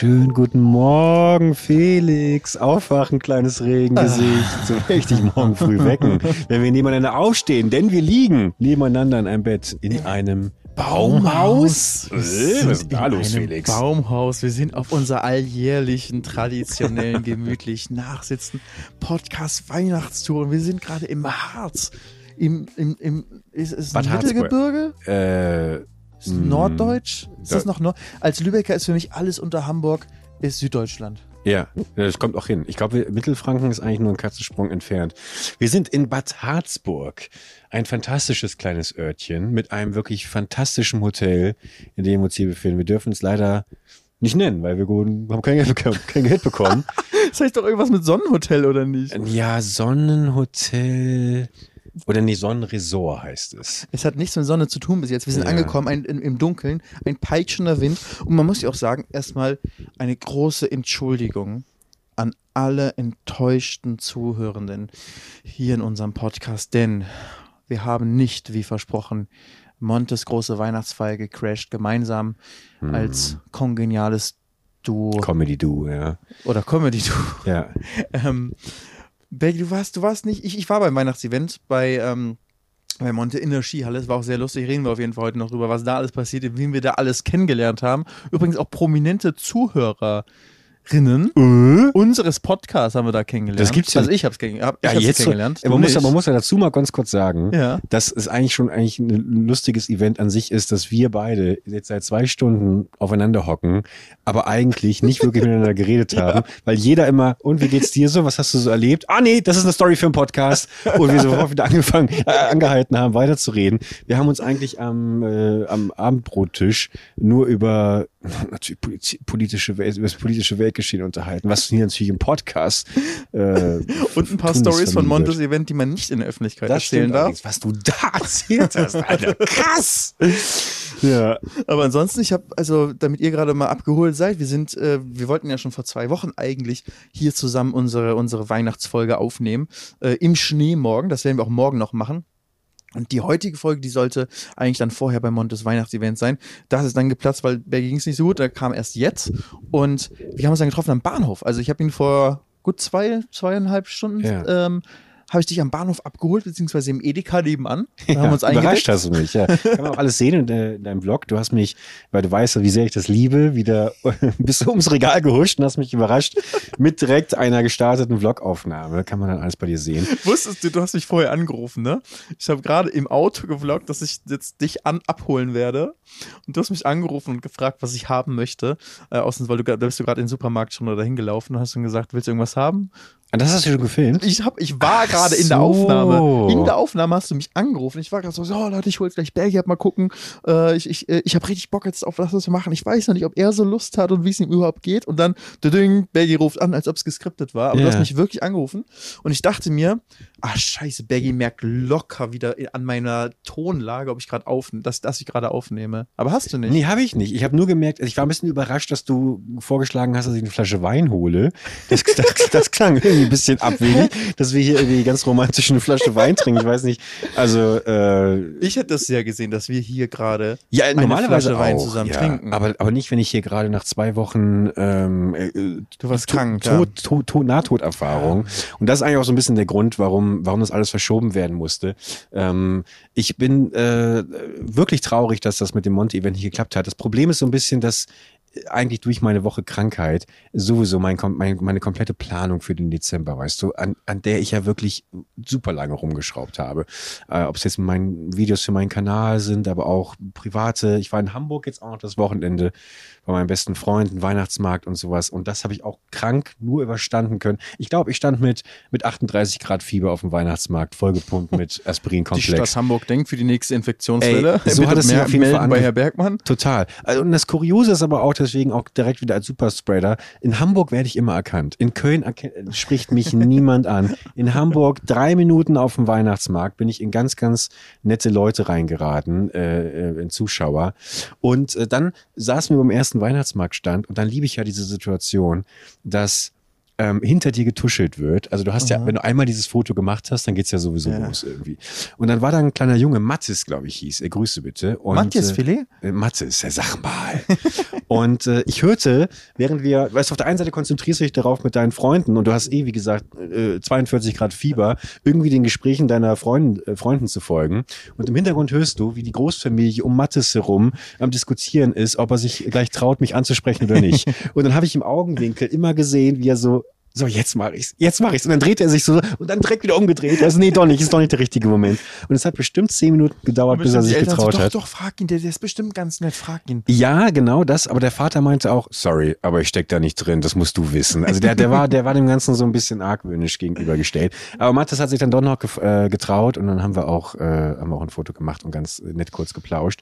Schönen guten Morgen, Felix. Aufwachen, kleines Regengesicht. So ich morgen früh wecken, wenn wir nebeneinander aufstehen, denn wir liegen nebeneinander in einem Bett in einem Baumhaus. Wir Äh, was ist da los, Felix? Baumhaus. Wir sind auf unserer alljährlichen, traditionellen, gemütlich nachsitzen Podcast Weihnachtstour. Wir sind gerade im Harz. Im, im, im, ist es Bad. Mittelgebirge? Äh, Ist es Norddeutsch? Ist da- das noch Nord? Als Lübecker ist für mich alles unter Hamburg ist Süddeutschland. Ja, das kommt auch hin. Ich glaube, Mittelfranken ist eigentlich nur ein Katzensprung entfernt. Wir sind in Bad Harzburg. Ein fantastisches kleines Örtchen mit einem wirklich fantastischen Hotel, in dem wir uns hier befinden. Wir dürfen es leider nicht nennen, weil wir haben kein Geld bekommen. Kein Geld bekommen. Das heißt doch irgendwas mit Sonnenhotel, oder nicht? ja, Sonnenhotel oder nee, Sonnenresort heißt es. Es hat nichts mit Sonne zu tun bis jetzt. Wir sind Ja. angekommen ein, in, im Dunkeln, ein peitschender Wind. Und man muss ja auch sagen, erstmal eine große Entschuldigung an alle enttäuschten Zuhörenden hier in unserem Podcast, denn wir haben nicht, wie versprochen, Montes große Weihnachtsfeier gecrashed, gemeinsam Hm. als kongeniales Duo Comedy Du, ja. oder Comedy-Duo. Ja. Ähm, Belgi, du warst, du warst nicht, ich, ich war beim Weihnachtsevent bei, ähm, bei Monte in der Skihalle. Es war auch sehr lustig. Reden wir auf jeden Fall heute noch drüber, was da alles passiert wie wir da alles kennengelernt haben. Übrigens auch prominente Zuhörerinnen unseres Podcasts haben wir da kennengelernt. Das gibt's ja Also ich habe es kennengelernt. Hab, Ja, kennengelernt. man, muss, nicht. man muss ja dazu mal ganz kurz sagen, Ja. dass es eigentlich schon eigentlich ein lustiges Event an sich ist, dass wir beide jetzt seit zwei Stunden aufeinander hocken, aber eigentlich nicht wirklich miteinander geredet haben, weil jeder immer, und wie geht's dir so? Was hast du so erlebt? Ah nee, das ist eine Story für einen Podcast. Und wir sofort wieder angefangen, äh, angehalten haben, weiterzureden. Wir haben uns eigentlich am, äh, am Abendbrottisch nur über natürlich politi- politische Welt, über das politische Weltgeschehen unterhalten, was hier natürlich im Podcast äh, Und ein paar Stories von Montes wird. Event, die man nicht in der Öffentlichkeit Das erzählen darf. was du da erzählt hast, Alter. Krass. ja. Aber ansonsten, ich habe, also damit ihr gerade mal abgeholt seid, wir sind, äh, wir wollten ja schon vor zwei Wochen eigentlich hier zusammen unsere, unsere Weihnachtsfolge aufnehmen. Äh, Im Schnee morgen, das werden wir auch morgen noch machen. Und die heutige Folge, die sollte eigentlich dann vorher bei Montes Weihnachtsevent sein. Das ist dann geplatzt, weil Bergi ging es nicht so gut, da kam erst jetzt. Und wir haben uns dann getroffen am Bahnhof. Also ich habe ihn vor gut zwei, zweieinhalb Stunden Ja. ähm, habe ich dich am Bahnhof abgeholt, beziehungsweise im Edeka nebenan. Da haben wir uns überrascht hast du mich, ja. Kann man auch alles sehen in, de, in deinem Vlog. Du hast mich, weil du weißt, wie sehr ich das liebe, wieder bist du ums Regal gehuscht und hast mich überrascht mit direkt einer gestarteten Vlogaufnahme. Kann man dann alles bei dir sehen. Wusstest du, du hast mich vorher angerufen, ne? Ich habe gerade im Auto gevloggt, dass ich jetzt dich an abholen werde. Und du hast mich angerufen und gefragt, was ich haben möchte. Äh, außerdem, weil du, da bist du gerade in den Supermarkt schon oder hingelaufen und hast dann gesagt, willst du irgendwas haben? Und das hast du schon gefilmt? Ich, hab, ich war Ach gerade in der. Aufnahme. In der Aufnahme hast du mich angerufen. Ich war gerade so, so Leute, ich hol jetzt gleich Bergi ab, mal gucken. Äh, ich ich, äh, ich habe richtig Bock jetzt auf das, was wir machen. Ich weiß noch nicht, ob er so Lust hat und wie es ihm überhaupt geht. Und dann, ding, Bergi ruft an, als ob es geskriptet war. Aber du Ja. hast mich wirklich angerufen. Und ich dachte mir, ah scheiße, Bergi merkt locker wieder an meiner Tonlage, ob ich gerade aufnehme, dass, dass ich gerade aufnehme. Aber hast du nicht. Nee, habe ich nicht. Ich habe nur gemerkt, also ich war ein bisschen überrascht, dass du vorgeschlagen hast, dass ich eine Flasche Wein hole. Das, das, das klang irgendwie ein bisschen abwegig, dass wir hier irgendwie ganz romantisch eine Flasche Wein trinken. Ich weiß nicht. Also, äh, Ich hätte das ja gesehen, dass wir hier gerade ja, eine normalerweise Flasche Wein auch, zusammen ja. trinken. Aber, aber nicht, wenn ich hier gerade nach zwei Wochen ähm, äh, Du warst To- krank, ja. Tod, Tod, Tod, Nahtoderfahrung. Und das ist eigentlich auch so ein bisschen der Grund, warum, warum das alles verschoben werden musste. Ähm, ich bin äh, wirklich traurig, dass das mit dem Monte-Event nicht geklappt hat. Das Problem ist so ein bisschen, dass eigentlich durch meine Woche Krankheit sowieso mein, mein, meine komplette Planung für den Dezember, weißt du, an, an der ich ja wirklich super lange rumgeschraubt habe. Äh, Ob es jetzt mein Videos für meinen Kanal sind, aber auch private. Ich war in Hamburg jetzt auch noch das Wochenende bei meinem besten Freund, ein Weihnachtsmarkt und sowas. Und das habe ich auch krank nur überstanden können. Ich glaube, ich stand mit, mit 38 Grad Fieber auf dem Weihnachtsmarkt, vollgepumpt mit Die Stadt Aspirinkomplex. Hamburg denkt für die nächste Infektionswelle. Ey, so hat es mehr auf jeden Fall bei Herr Bergmann. Total. Also, und das Kuriose ist aber auch deswegen auch direkt wieder als Superspreader. In Hamburg werde ich immer erkannt. In Köln spricht mich niemand an. In Hamburg drei Minuten auf dem Weihnachtsmarkt bin ich in ganz, ganz nette Leute reingeraten, äh, äh, in Zuschauer. Und äh, dann saßen wir beim ersten Weihnachtsmarktstand und dann liebe ich ja diese Situation, dass ähm, hinter dir getuschelt wird. Also du hast ja, wenn du einmal dieses Foto gemacht hast, dann geht's ja sowieso Ja. los irgendwie. Und dann war da ein kleiner Junge, Mathis, glaube ich, hieß. Er grüße bitte. Und, Matthias äh, Filet? äh, Mathis, ja, sag mal. und äh, ich hörte, während wir, weißt du, auf der einen Seite konzentrierst du dich darauf mit deinen Freunden und du hast eh, wie gesagt, äh, 42 Grad Fieber, irgendwie den Gesprächen deiner Freund, äh, Freunden zu folgen. Und im Hintergrund hörst du, wie die Großfamilie um Mathis herum am Diskutieren ist, ob er sich gleich traut, mich anzusprechen oder nicht. und dann habe ich im Augenwinkel immer gesehen, wie er so so, jetzt mache ich's, jetzt mache ich's. Und dann dreht er sich so und dann direkt wieder umgedreht. Also, nee, doch nicht, ist doch nicht der richtige Moment. Und es hat bestimmt zehn Minuten gedauert, bis er sich getraut doch, hat. Doch, frag ihn, der, der ist bestimmt ganz nett, frag ihn. Ja, genau das. Aber der Vater meinte auch, sorry, aber ich steck da nicht drin, das musst du wissen. Also der, der war, der war dem Ganzen so ein bisschen argwöhnisch gegenübergestellt. Aber Mathis hat sich dann doch noch äh, getraut und dann haben wir auch, äh, haben wir auch ein Foto gemacht und ganz nett kurz geplauscht.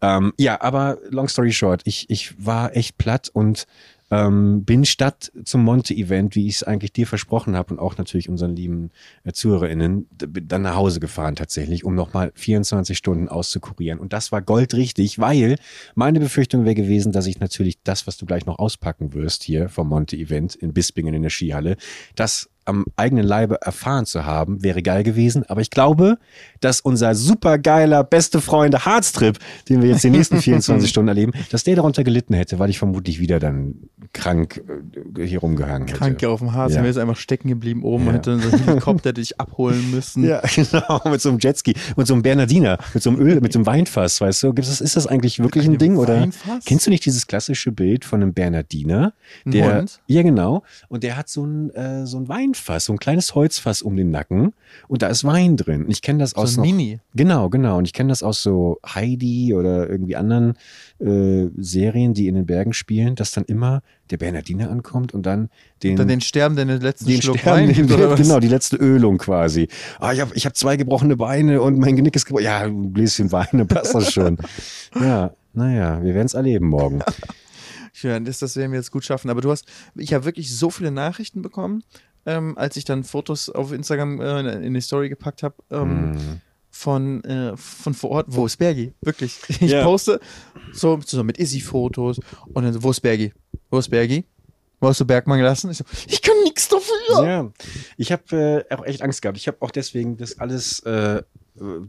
Ähm, ja, aber long story short, ich, ich war echt platt und ähm, bin statt zum Monte-Event, wie ich es eigentlich dir versprochen habe und auch natürlich unseren lieben äh, ZuhörerInnen, dann nach Hause gefahren tatsächlich, um nochmal 24 Stunden auszukurieren. Und das war goldrichtig, weil meine Befürchtung wäre gewesen, dass ich natürlich das, was du gleich noch auspacken wirst hier vom Monte-Event in Bispingen in der Skihalle, das am eigenen Leibe erfahren zu haben, wäre geil gewesen. Aber ich glaube, dass unser supergeiler beste Freunde Harztrip, den wir jetzt die nächsten 24 Stunden erleben, dass der darunter gelitten hätte, weil ich vermutlich wieder dann krank äh, hier rumgehangen hätte. Krank auf dem Harz, Ja. ja. ist einfach stecken geblieben oben Ja. und hätte so einen Helikopter dich abholen müssen. Ja, genau, mit so einem Jetski, mit so einem Bernardiner, mit so einem Öl, mit so einem Weinfass, weißt du? Gibt es, ist das eigentlich wirklich ein Ding oder? Weinfass? Kennst du nicht dieses klassische Bild von einem Bernardiner? Ein Der, Hund? ja, genau. Und der hat so ein, äh, so ein Weinfass, so ein kleines Holzfass um den Nacken und da ist Wein drin. Und ich kenne das aus So ein noch, Mini. Genau, genau. Und ich kenne das aus so Heidi oder irgendwie anderen äh, Serien, die in den Bergen spielen, dass dann immer der Bernardiner ankommt und dann den, Dann den Sterben, der den letzten den Schluck Wein gibt, oder was? genau, die letzte Ölung quasi. Ah, ich habe ich hab zwei gebrochene Beine und mein Genick ist gebrochen. Ja, ein Gläschen Wein, dann passt das schon. ja, naja, wir werden es erleben morgen. Das, das werden wir jetzt gut schaffen. Aber du hast, ich habe wirklich so viele Nachrichten bekommen, ähm, als ich dann Fotos auf Instagram äh, in die Story gepackt habe. Ähm, Mm. von, äh, von vor Ort. Wo ist Bergi? Wirklich. Ich Ja. poste so zusammen mit Izzy-Fotos und dann so, wo ist Bergi? Wo ist Bergi? Wo hast du Bergmann gelassen? Ich so, ich kann nichts dafür. Ja, ich habe äh, auch echt Angst gehabt. Ich habe auch deswegen das alles äh,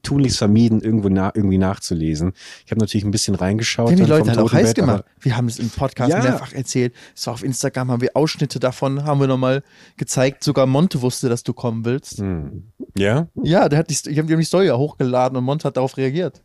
tunlichst vermieden, irgendwo na, irgendwie nachzulesen. Ich habe natürlich ein bisschen reingeschaut. Wir haben die Leute halt auch heiß gemacht. Wir haben es im Podcast Ja. mehrfach erzählt. Es war auf Instagram, haben wir Ausschnitte davon, haben wir nochmal gezeigt. Sogar Monte wusste, dass du kommen willst. Hm. Ja? Ja, der hat die, ich habe die Story ja hochgeladen und Monte hat darauf reagiert.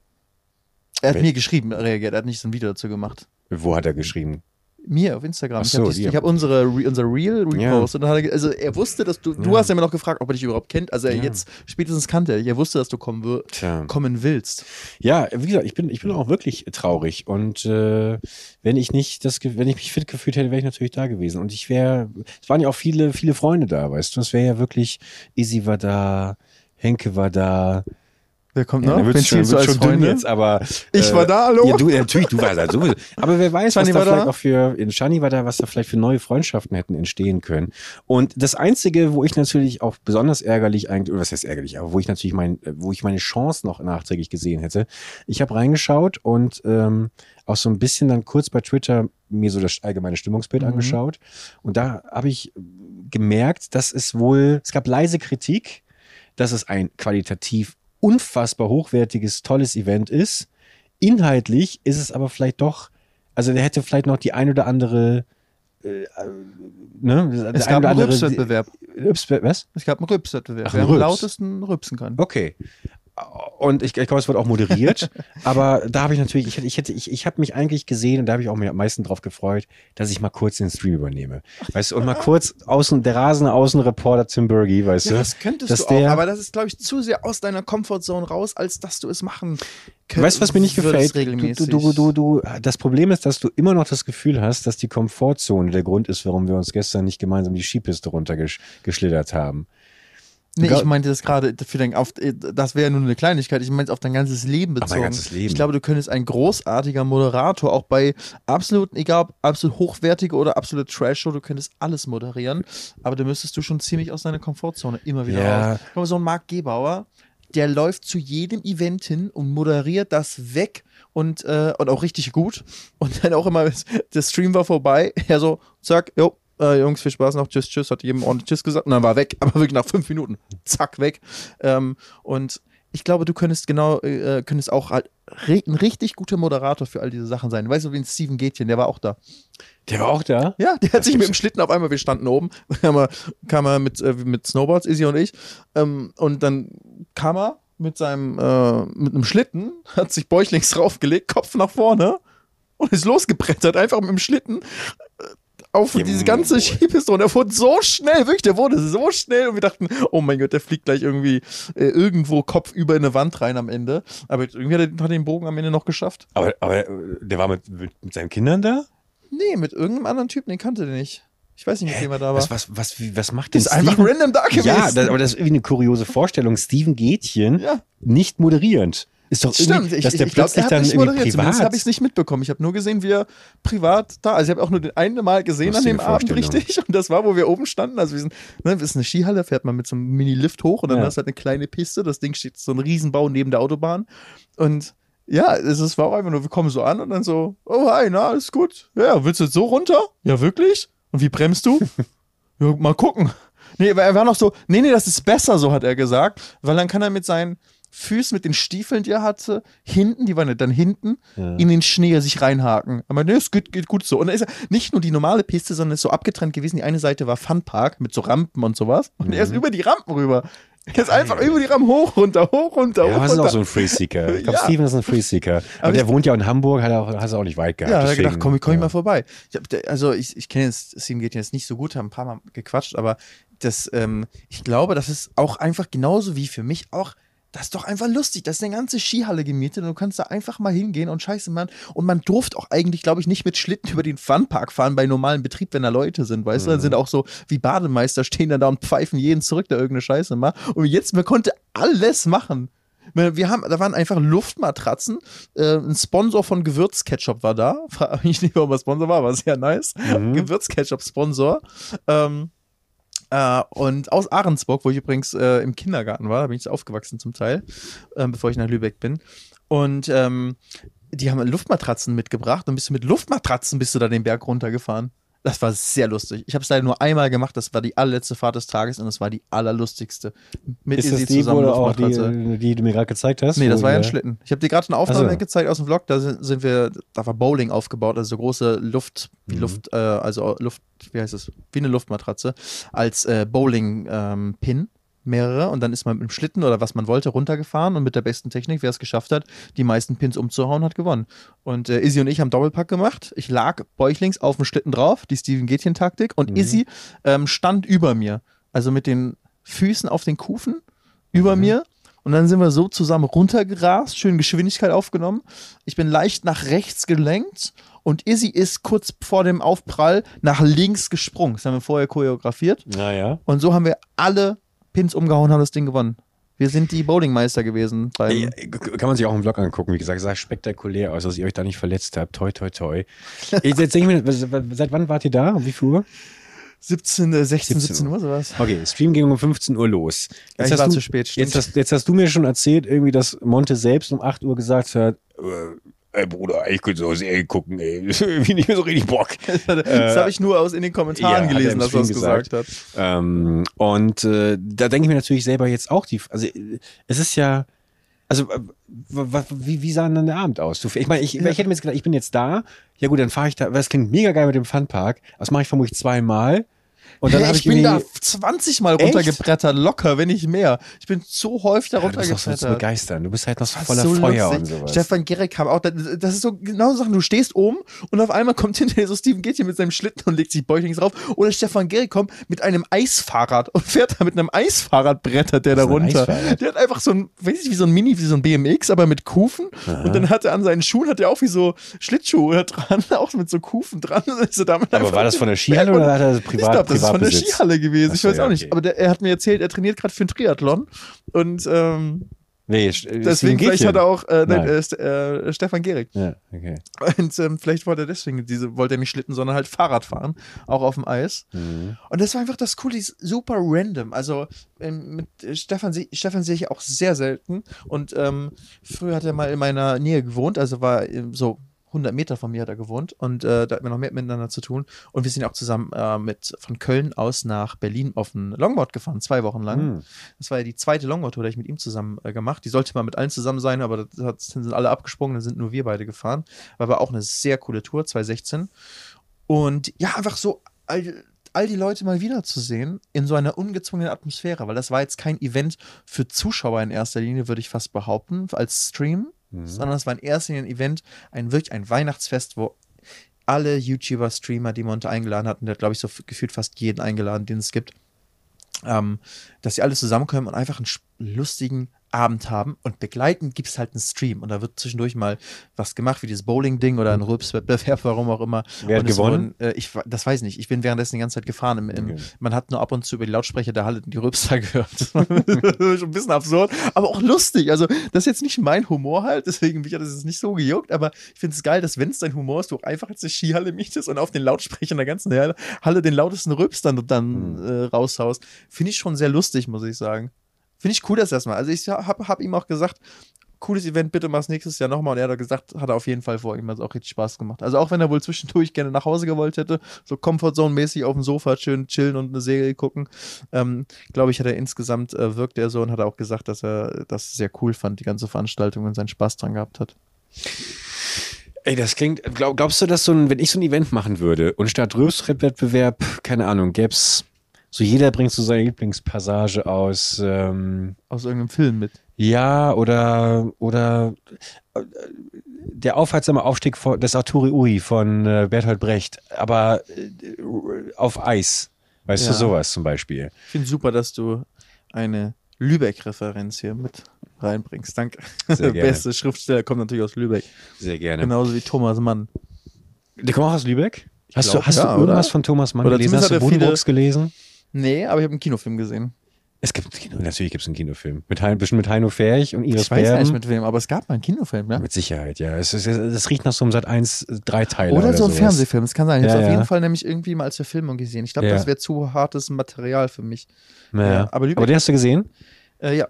Er hat Wel- mir geschrieben, reagiert. Er hat nicht so ein Video dazu gemacht. Wo hat er geschrieben? Mir auf Instagram. Ach ich habe so, hab unsere, Re- unser Reel Ja. repostet. Hat er, also er wusste, dass du, du Ja. hast ja immer noch gefragt, ob er dich überhaupt kennt. Also er Ja. jetzt spätestens kannte er dich. Er wusste, dass du kommen, wir- kommen willst. Ja, wie gesagt, ich bin, ich bin auch wirklich traurig. Und äh, wenn ich nicht das, wenn ich mich fit gefühlt hätte, wäre ich natürlich da gewesen. Und ich wäre, es waren ja auch viele, viele Freunde da, weißt du. Es wäre ja wirklich, Izzy war da, Henke war da. Wer kommt Ja, noch? Wen du als schon dünn Freunde? jetzt, aber. äh, Ich war da, hallo? Ja, du, natürlich, du warst da sowieso. Aber wer weiß, was Shani da war vielleicht da? auch für, in Shani war da, was da vielleicht für neue Freundschaften hätten entstehen können. Und das Einzige, wo ich natürlich auch besonders ärgerlich eigentlich, oder was heißt ärgerlich, aber wo ich natürlich mein, wo ich meine Chance noch nachträglich gesehen hätte, ich habe reingeschaut und ähm, auch so ein bisschen dann kurz bei Twitter mir so das allgemeine Stimmungsbild Mhm. angeschaut. Und da habe ich gemerkt, dass es wohl, es gab leise Kritik, dass es ein qualitativ unfassbar hochwertiges, tolles Event ist. Inhaltlich ist es aber vielleicht doch, also der hätte vielleicht noch die ein oder andere, äh, äh, ne, Es gab einen Rübswettbewerb. Rübs- was? Es gab einen Rübswettbewerb. Wer ein am Rübs. lautesten rübsen kann. Okay. Und ich, ich glaube, es wird auch moderiert. aber da habe ich natürlich, ich ich hätte, ich, ich habe mich eigentlich gesehen und da habe ich auch mich am meisten drauf gefreut, dass ich mal kurz den Stream übernehme. Weißt du, und mal kurz außen, der rasende Außenreporter Tim Bergy, weißt du? Ja, das könntest du auch, der- aber das ist, glaube ich, zu sehr aus deiner Comfortzone raus, als dass du es machen könntest. Weißt du, was mir nicht gefällt? Du, du, du, du, das Problem ist, dass du immer noch das Gefühl hast, dass die Komfortzone der Grund ist, warum wir uns gestern nicht gemeinsam die Skipiste runtergeschlittert haben. Nee, ich meinte das gerade, für dein, auf, das wäre nur eine Kleinigkeit. Ich meine es auf dein ganzes Leben Auf bezogen. mein ganzes Leben. Ich glaube, du könntest ein großartiger Moderator, auch bei absolut, egal ob absolut hochwertige oder absolute Trash-Show, du könntest alles moderieren, aber da müsstest du schon ziemlich aus deiner Komfortzone immer wieder Ja. raus. Mal, so ein Marc Gebauer, der läuft zu jedem Event hin und moderiert das weg und, äh, und auch richtig gut. Und dann auch immer, der Stream war vorbei, er so, zack, jo, äh, Jungs, viel Spaß noch, tschüss, tschüss, hat jedem ordentlich Tschüss gesagt und dann war weg, aber wirklich nach fünf Minuten, zack, weg. Ähm, und ich glaube, du könntest genau, äh, könntest auch halt ein richtig guter Moderator für all diese Sachen sein. Weißt du, wie ein Steven Gätchen, der war auch da. Der war auch da? Ja, der hat sich mit dem Schlitten auf einmal, wir standen oben, kam er, kam er mit, äh, mit Snowboards, Izzy und ich, ähm, und dann kam er mit seinem, äh, mit einem Schlitten, hat sich bäuchlings draufgelegt, Kopf nach vorne und ist losgebrettert, einfach mit dem Schlitten auf Ja, diese ganze. Skipiste und er wurde so schnell, wirklich, der wurde so schnell und wir dachten, oh mein Gott, der fliegt gleich irgendwie äh, irgendwo Kopf über in eine Wand rein am Ende. Aber irgendwie hat er, den Bogen am Ende noch geschafft. Aber, aber äh, der war mit, mit, mit seinen Kindern da? Nee, mit irgendeinem anderen Typen, den kannte der nicht. Ich weiß nicht, mit wem er da war. Was, was, was, wie, was macht denn ist einfach Steven? random da gewesen. Ja, das, aber das ist irgendwie eine kuriose Vorstellung. Steven Gätchen Ja. nicht moderierend. Ist doch Stimmt, irgendwie, ich, dass der ich, ich glaub, plötzlich er hat dann irgendwie privat. habe ich es nicht mitbekommen. Ich habe nur gesehen, wie er privat da, also ich habe auch nur den eine Mal gesehen an dem Abend richtig und das war, wo wir oben standen, also wir sind, ne, ist eine Skihalle, fährt man mit so einem Mini-Lift hoch und dann Ja. hast du halt eine kleine Piste, das Ding steht so ein Riesenbau neben der Autobahn und ja, es ist- war auch einfach nur, wir kommen so an und dann so, oh hi, na, alles gut. Ja, willst du jetzt so runter? Ja, wirklich? Und wie bremst du? ja, mal gucken. Nee, aber er war noch so, nee, nee, das ist besser, so hat er gesagt, weil dann kann er mit seinen Füßen, mit den Stiefeln, die er hatte, hinten, die waren ja dann hinten, Ja. in den Schnee sich reinhaken. Aber nee, es geht, geht gut so. Und dann ist er nicht nur die normale Piste, sondern ist so abgetrennt gewesen. Die eine Seite war Funpark mit so Rampen und sowas. Und er ist über die Rampen rüber. Er ist einfach über die Rampen hoch, runter, hoch, runter, Ja, hoch, was ist runter. auch so ein Freeseeker? Ich glaube, Ja. Steven ist ein Freeseeker. Aber, Aber der wohnt ja in Hamburg, hat er auch, hast du auch nicht weit gehabt. Ja, da hat er deswegen, gedacht, komm, komm ich ja. mal vorbei. Ich hab, also ich, ich kenne jetzt, Steam geht jetzt nicht so gut, haben ein paar Mal gequatscht, aber das, ähm, ich glaube, das ist auch einfach genauso wie für mich auch, das ist doch einfach lustig. Das ist eine ganze Skihalle gemietet und du kannst da einfach mal hingehen und scheiße, Mann. Und man durfte auch eigentlich, glaube ich, nicht mit Schlitten über den Funpark fahren bei normalem Betrieb, wenn da Leute sind, weißt du? Dann sind auch so wie Bademeister, stehen dann da und pfeifen jeden zurück, der irgendeine Scheiße macht. Und jetzt, man konnte alles machen. Wir haben, da waren einfach Luftmatratzen. Äh, ein Sponsor von Gewürzketchup war da. Mich nicht, warum er Sponsor war, war sehr nice. Mhm. Gewürzketchup-Sponsor. Ähm, äh, und aus Ahrensburg, wo ich übrigens äh, im Kindergarten war, da bin ich aufgewachsen zum Teil, ähm, bevor ich nach Lübeck bin. Und ähm, die haben Luftmatratzen mitgebracht und bist du mit Luftmatratzen bist du da den Berg runtergefahren. Das war sehr lustig. Ich habe es leider nur einmal gemacht. Das war die allerletzte Fahrt des Tages und es war die allerlustigste. Mit Ist das Izzy die, zusammen auch die, die du mir gerade gezeigt hast? Nee, das war ja ein Schlitten. Ich habe dir gerade eine Aufnahme so. gezeigt aus dem Vlog. Da sind, sind wir, da war Bowling aufgebaut, also so große Luft, Mhm. Luft, äh, also Luft, wie heißt es? Wie eine Luftmatratze als äh, Bowling-Pin. Mehrere und dann ist man mit dem Schlitten oder was man wollte runtergefahren und mit der besten Technik, wer es geschafft hat, die meisten Pins umzuhauen, hat gewonnen. Und äh, Izzy und ich haben Doppelpack gemacht. Ich lag bäuchlings auf dem Schlitten drauf, die Steven Gätchen-Taktik und Mhm. Izzy ähm, stand über mir, also mit den Füßen auf den Kufen über Mhm. mir und dann sind wir so zusammen runtergerast, schön Geschwindigkeit aufgenommen. Ich bin leicht nach rechts gelenkt und Izzy ist kurz vor dem Aufprall nach links gesprungen. Das haben wir vorher choreografiert. Naja. Und so haben wir alle Pins umgehauen, haben das Ding gewonnen. Wir sind die Bowlingmeister gewesen. Ey, Kann man sich auch im Vlog angucken. Wie gesagt, sah spektakulär aus, dass ihr euch da nicht verletzt habt. Toi, toi, toi. Jetzt, jetzt denke ich mir, seit wann wart ihr da? Um wie viel Uhr? 17, äh, 16, 17 17 Uhr sowas. Okay, Stream ging um 15 Uhr los. Ja, ich war du, zu spät, stimmt. Jetzt hast, jetzt hast du mir schon erzählt, irgendwie, dass Monte selbst um 8 Uhr gesagt hat, äh, ey Bruder, ich könnte so eine Serie gucken, ey. Irgendwie nicht mehr so richtig Bock. Das habe ich nur aus in den Kommentaren ja, gelesen, dass er das gesagt, gesagt. hat. Ähm, und äh, da denke ich mir natürlich selber jetzt auch die, also es ist ja, also äh, wie, wie sah denn dann der Abend aus? Ich meine, ich, ich hätte mir jetzt gedacht, ich bin jetzt da, ja gut, dann fahre ich da, das klingt mega geil mit dem Funpark, das mache ich vermutlich zweimal. Und dann habe ich, ich, bin da irgendwie- 20 Mal Echt? runtergebrettert, locker, wenn nicht mehr. Ich bin so häufig da Ja, du bist so runtergebrettert. begeistern. Du bist halt noch so voller so Feuer lustig. und sowas. Stefan Gerek kam auch, das ist so genau so Sachen, du stehst oben und auf einmal kommt hinter dir so Steven Gätchen mit seinem Schlitten und legt sich bäuchlings drauf. Oder Stefan Gerek kommt mit einem Eisfahrrad und fährt da mit einem Eisfahrrad brettert der da runter. Der hat einfach so ein, weiß ich, wie so ein Mini, wie so ein BMX, aber mit Kufen. Und dann hat er an seinen Schuhen, hat er auch wie so Schlittschuhe dran, auch mit so Kufen dran. Er damit Aber war das von der Skihalle oder hat er das ich privat glaube, das ist von der? Skihalle gewesen. Ach Ich weiß ja, auch nicht. okay. Aber der, er hat mir erzählt, er trainiert gerade für einen Triathlon. Und ähm, Nee, äh, deswegen, vielleicht hat er auch äh, nein, äh, äh, Stefan Gehrig. Ja, okay. Und ähm, vielleicht wollte er deswegen diese, wollte er nicht Schlitten, sondern halt Fahrrad fahren, auch auf dem Eis. Mhm. Und das war einfach das Coole, die ist super random. Also ähm, mit äh, Stefan, Stefan sehe ich auch sehr selten. Und ähm, früher hat er mal in meiner Nähe gewohnt, also war ähm, so 100 Meter von mir hat er gewohnt und äh, da hatten wir noch mehr miteinander zu tun. Und wir sind auch zusammen äh, mit von Köln aus nach Berlin auf ein Longboard gefahren, zwei Wochen lang. Hm. Das war ja die zweite Longboard-Tour, die ich mit ihm zusammen äh, gemacht. Die sollte mal mit allen zusammen sein, aber das hat, sind alle abgesprungen, dann sind nur wir beide gefahren. War aber auch eine sehr coole Tour, 2016. Und ja, einfach so all, all die Leute mal wiederzusehen in so einer ungezwungenen Atmosphäre, weil das war jetzt kein Event für Zuschauer in erster Linie, würde ich fast behaupten, als Stream, Mhm. sondern es war in erster Linie ein Event, ein wirklich ein Weihnachtsfest, wo alle YouTuber, Streamer, die Monte eingeladen hatten, der hat, glaube ich, so gefühlt fast jeden eingeladen, den es gibt, ähm, dass sie alle zusammenkommen und einfach einen lustigen Abend haben und begleitend gibt es halt einen Stream und da wird zwischendurch mal was gemacht, wie dieses Bowling-Ding oder ein Rülpswettbewerb, warum auch immer. Wer hat gewonnen? Wurden, äh, ich, das weiß ich nicht. Ich bin währenddessen die ganze Zeit gefahren. Im, im, Okay. Man hat nur ab und zu über die Lautsprecher der Halle die Rülpser gehört. Schon ein bisschen absurd, aber auch lustig. Also, das ist jetzt nicht mein Humor halt, deswegen mich hat das jetzt nicht so gejuckt, aber ich finde es geil, dass wenn es dein Humor ist, du auch einfach jetzt eine Skihalle mietest und auf den Lautsprechern der ganzen Halle, Halle den lautesten Rülps dann, dann Mhm. äh, raushaust. Finde ich schon sehr lustig, muss ich sagen. Finde ich cool, das erstmal. Also, ich habe hab ihm auch gesagt, cooles Event, bitte mach's nächstes Jahr nochmal. Und er hat gesagt, hat er auf jeden Fall vor. Ihm hat es auch richtig Spaß gemacht. Also auch wenn er wohl zwischendurch gerne nach Hause gewollt hätte, so Comfortzone-mäßig auf dem Sofa schön chillen und eine Serie gucken, ähm, glaube ich, hat er insgesamt, äh, wirkt er so und hat er auch gesagt, dass er das sehr cool fand, die ganze Veranstaltung und seinen Spaß dran gehabt hat. Ey, das klingt, glaub, glaubst du, dass so ein, wenn ich so ein Event machen würde und statt Rülpswettbewerb, keine Ahnung, gäb's so jeder bringt so seine Lieblingspassage aus, ähm, Aus irgendeinem Film mit. ja, oder, oder äh, der aufhaltsame Aufstieg von, des Arturi Ui von äh, Bertolt Brecht, aber äh, auf Eis. Weißt Ja. du, sowas zum Beispiel. Ich finde super, dass du eine Lübeck-Referenz hier mit reinbringst. Danke. Der beste Schriftsteller kommt natürlich aus Lübeck. Sehr gerne. Genauso wie Thomas Mann. Der kommt auch aus Lübeck? Hast, glaub, du, hast ja, du irgendwas oder? von Thomas Mann Oder gelesen? Hast du Buddenbrooks gelesen? Nee, aber ich habe einen Kinofilm gesehen. Es gibt ein Kino, natürlich gibt es einen Kinofilm. Mit, Hein- bestimmt mit Heino Ferch und Iris Ich weiß Berben. nicht mit wem, aber es gab mal einen Kinofilm, ja? Mit Sicherheit, ja. Es, ist, es riecht nach so einem Sat 1 Dreiteiler. Oder, so ein sowas. Fernsehfilm, es kann sein. Ich Ja, habe auf ja. jeden Fall nämlich irgendwie mal als Verfilmung gesehen. Ich glaube, Ja. das wäre zu hartes Material für mich. Ja. Aber Lübeck- aber den hast du gesehen? Äh, ja,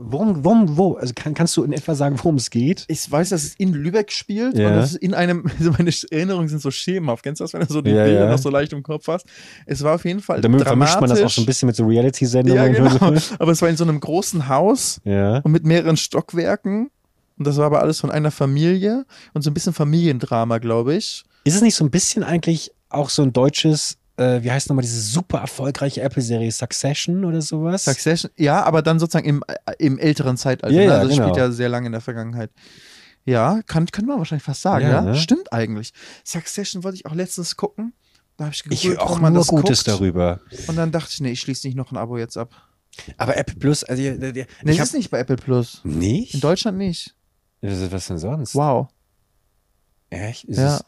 Worum, worum, wo? Also kann, kannst du in etwa sagen, worum es geht? ich weiß, dass es in Lübeck spielt Ja. und das ist in einem, also meine Erinnerungen sind so schemenhaft. Kennst du das, wenn du so die Ja, Bilder ja. noch so leicht im Kopf hast? Es war auf jeden Fall Da vermischt man das auch dramatisch. so ein bisschen mit so Reality-Sendungen. Ja, genau. Aber es war in so einem großen Haus und mit mehreren Stockwerken. Und das war aber alles von einer Familie und so ein bisschen Familiendrama, glaube ich. Ist es nicht so ein bisschen eigentlich auch so ein deutsches, äh, wie heißt nochmal diese super erfolgreiche Apple-Serie Succession oder sowas? Succession, ja, aber dann sozusagen im, äh, im älteren Zeitalter. Ja, ne? ja, also es genau. spielt ja sehr lange in der Vergangenheit. Ja, kann, könnte man wahrscheinlich fast sagen, Ja, ja. ne? Stimmt eigentlich. Succession wollte ich auch letztens gucken. Da habe ich ich gegoogelt, höre auch man nur das Gutes guckt. darüber. Und dann dachte ich, nee, ich schließe nicht noch ein Abo jetzt ab. Aber Apple Plus, also der, der, Nee, ich das hab, ist nicht bei Apple Plus. nicht? In Deutschland nicht. Was was denn sonst? Wow. Echt? Ist Ja. es-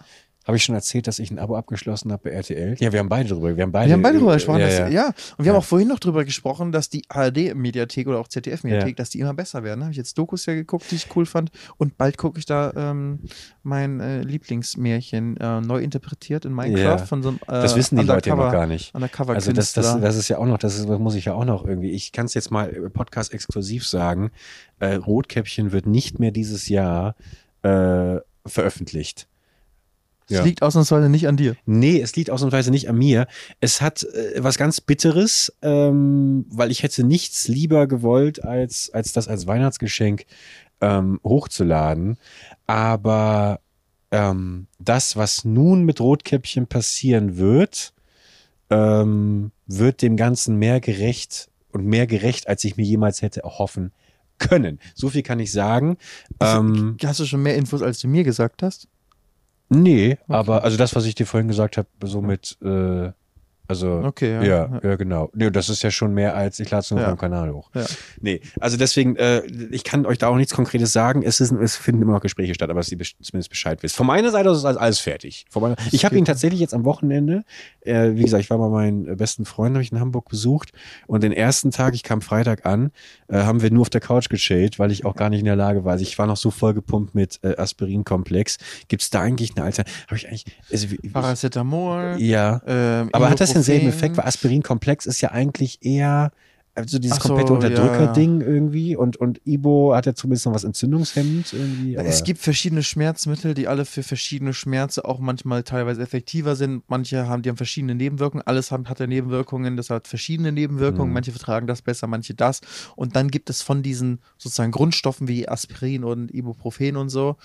Habe ich schon erzählt, dass ich ein Abo abgeschlossen habe bei RTL? Ja, wir haben beide drüber. Wir haben beide, Wir haben beide drüber gesprochen. Ja, ja. ja. Und wir haben Ja. auch vorhin noch drüber gesprochen, dass die ARD-Mediathek oder auch ZDF-Mediathek, dass die immer besser werden. Habe ich jetzt Dokus ja geguckt, die ich cool fand. Und bald gucke ich da ähm, mein äh, Lieblingsmärchen äh, neu interpretiert in Minecraft von so einem äh, Das wissen die Leute ja noch gar nicht. Undercover Also das, das, das ist ja auch noch, das, ist, das muss ich ja auch noch irgendwie. Ich kann es jetzt mal äh, Podcast exklusiv sagen. Äh, Rotkäppchen wird nicht mehr dieses Jahr äh, veröffentlicht. Es Ja. liegt ausnahmsweise nicht an dir. Nee, es liegt ausnahmsweise nicht an mir. Es hat äh, was ganz Bitteres, ähm, weil ich hätte nichts lieber gewollt, als, als das als Weihnachtsgeschenk ähm, hochzuladen. Aber ähm, das, was nun mit Rotkäppchen passieren wird, ähm, wird dem Ganzen mehr gerecht und mehr gerecht, als ich mir jemals hätte erhoffen können. So viel kann ich sagen. Ähm, Hast du schon mehr Infos, als du mir gesagt hast? Nee, aber also das, was ich dir vorhin gesagt habe, so mit, äh, also Okay, ja. ja, ja, genau. Nee, das ist ja schon mehr als ich lade es nur Ja. auf meinem Kanal hoch. Ja. Nee, also deswegen, äh, ich kann euch da auch nichts Konkretes sagen. Es, ist, es finden immer noch Gespräche statt, aber dass ihr zumindest Bescheid wisst. Von meiner Seite aus ist alles fertig. Von meiner, ich habe ihn tatsächlich jetzt am Wochenende, äh, wie gesagt, ich war bei meinen besten Freunden, habe ich in Hamburg besucht und den ersten Tag, ich kam Freitag an, äh, haben wir nur auf der Couch gechillt, weil ich auch gar nicht in der Lage war. Also ich war noch so vollgepumpt mit äh, Aspirinkomplex. Gibt es da eigentlich eine Alternative? Habe ich eigentlich, also, Paracetamol. ja. Ähm, Aber hat das denselben. Effekt? Weil Aspirinkomplex ist ja eigentlich eher, also dieses so, komplette Unterdrückerding ja. irgendwie und, und Ibo hat ja zumindest noch was entzündungshemmend irgendwie. Es gibt verschiedene Schmerzmittel, die alle für verschiedene Schmerzen auch manchmal teilweise effektiver sind. Manche haben, die haben verschiedene Nebenwirkungen. Alles haben, hat ja Nebenwirkungen, das hat verschiedene Nebenwirkungen. Mhm. Manche vertragen das besser, manche das. Und dann gibt es von diesen sozusagen Grundstoffen wie Aspirin und Ibuprofen und so,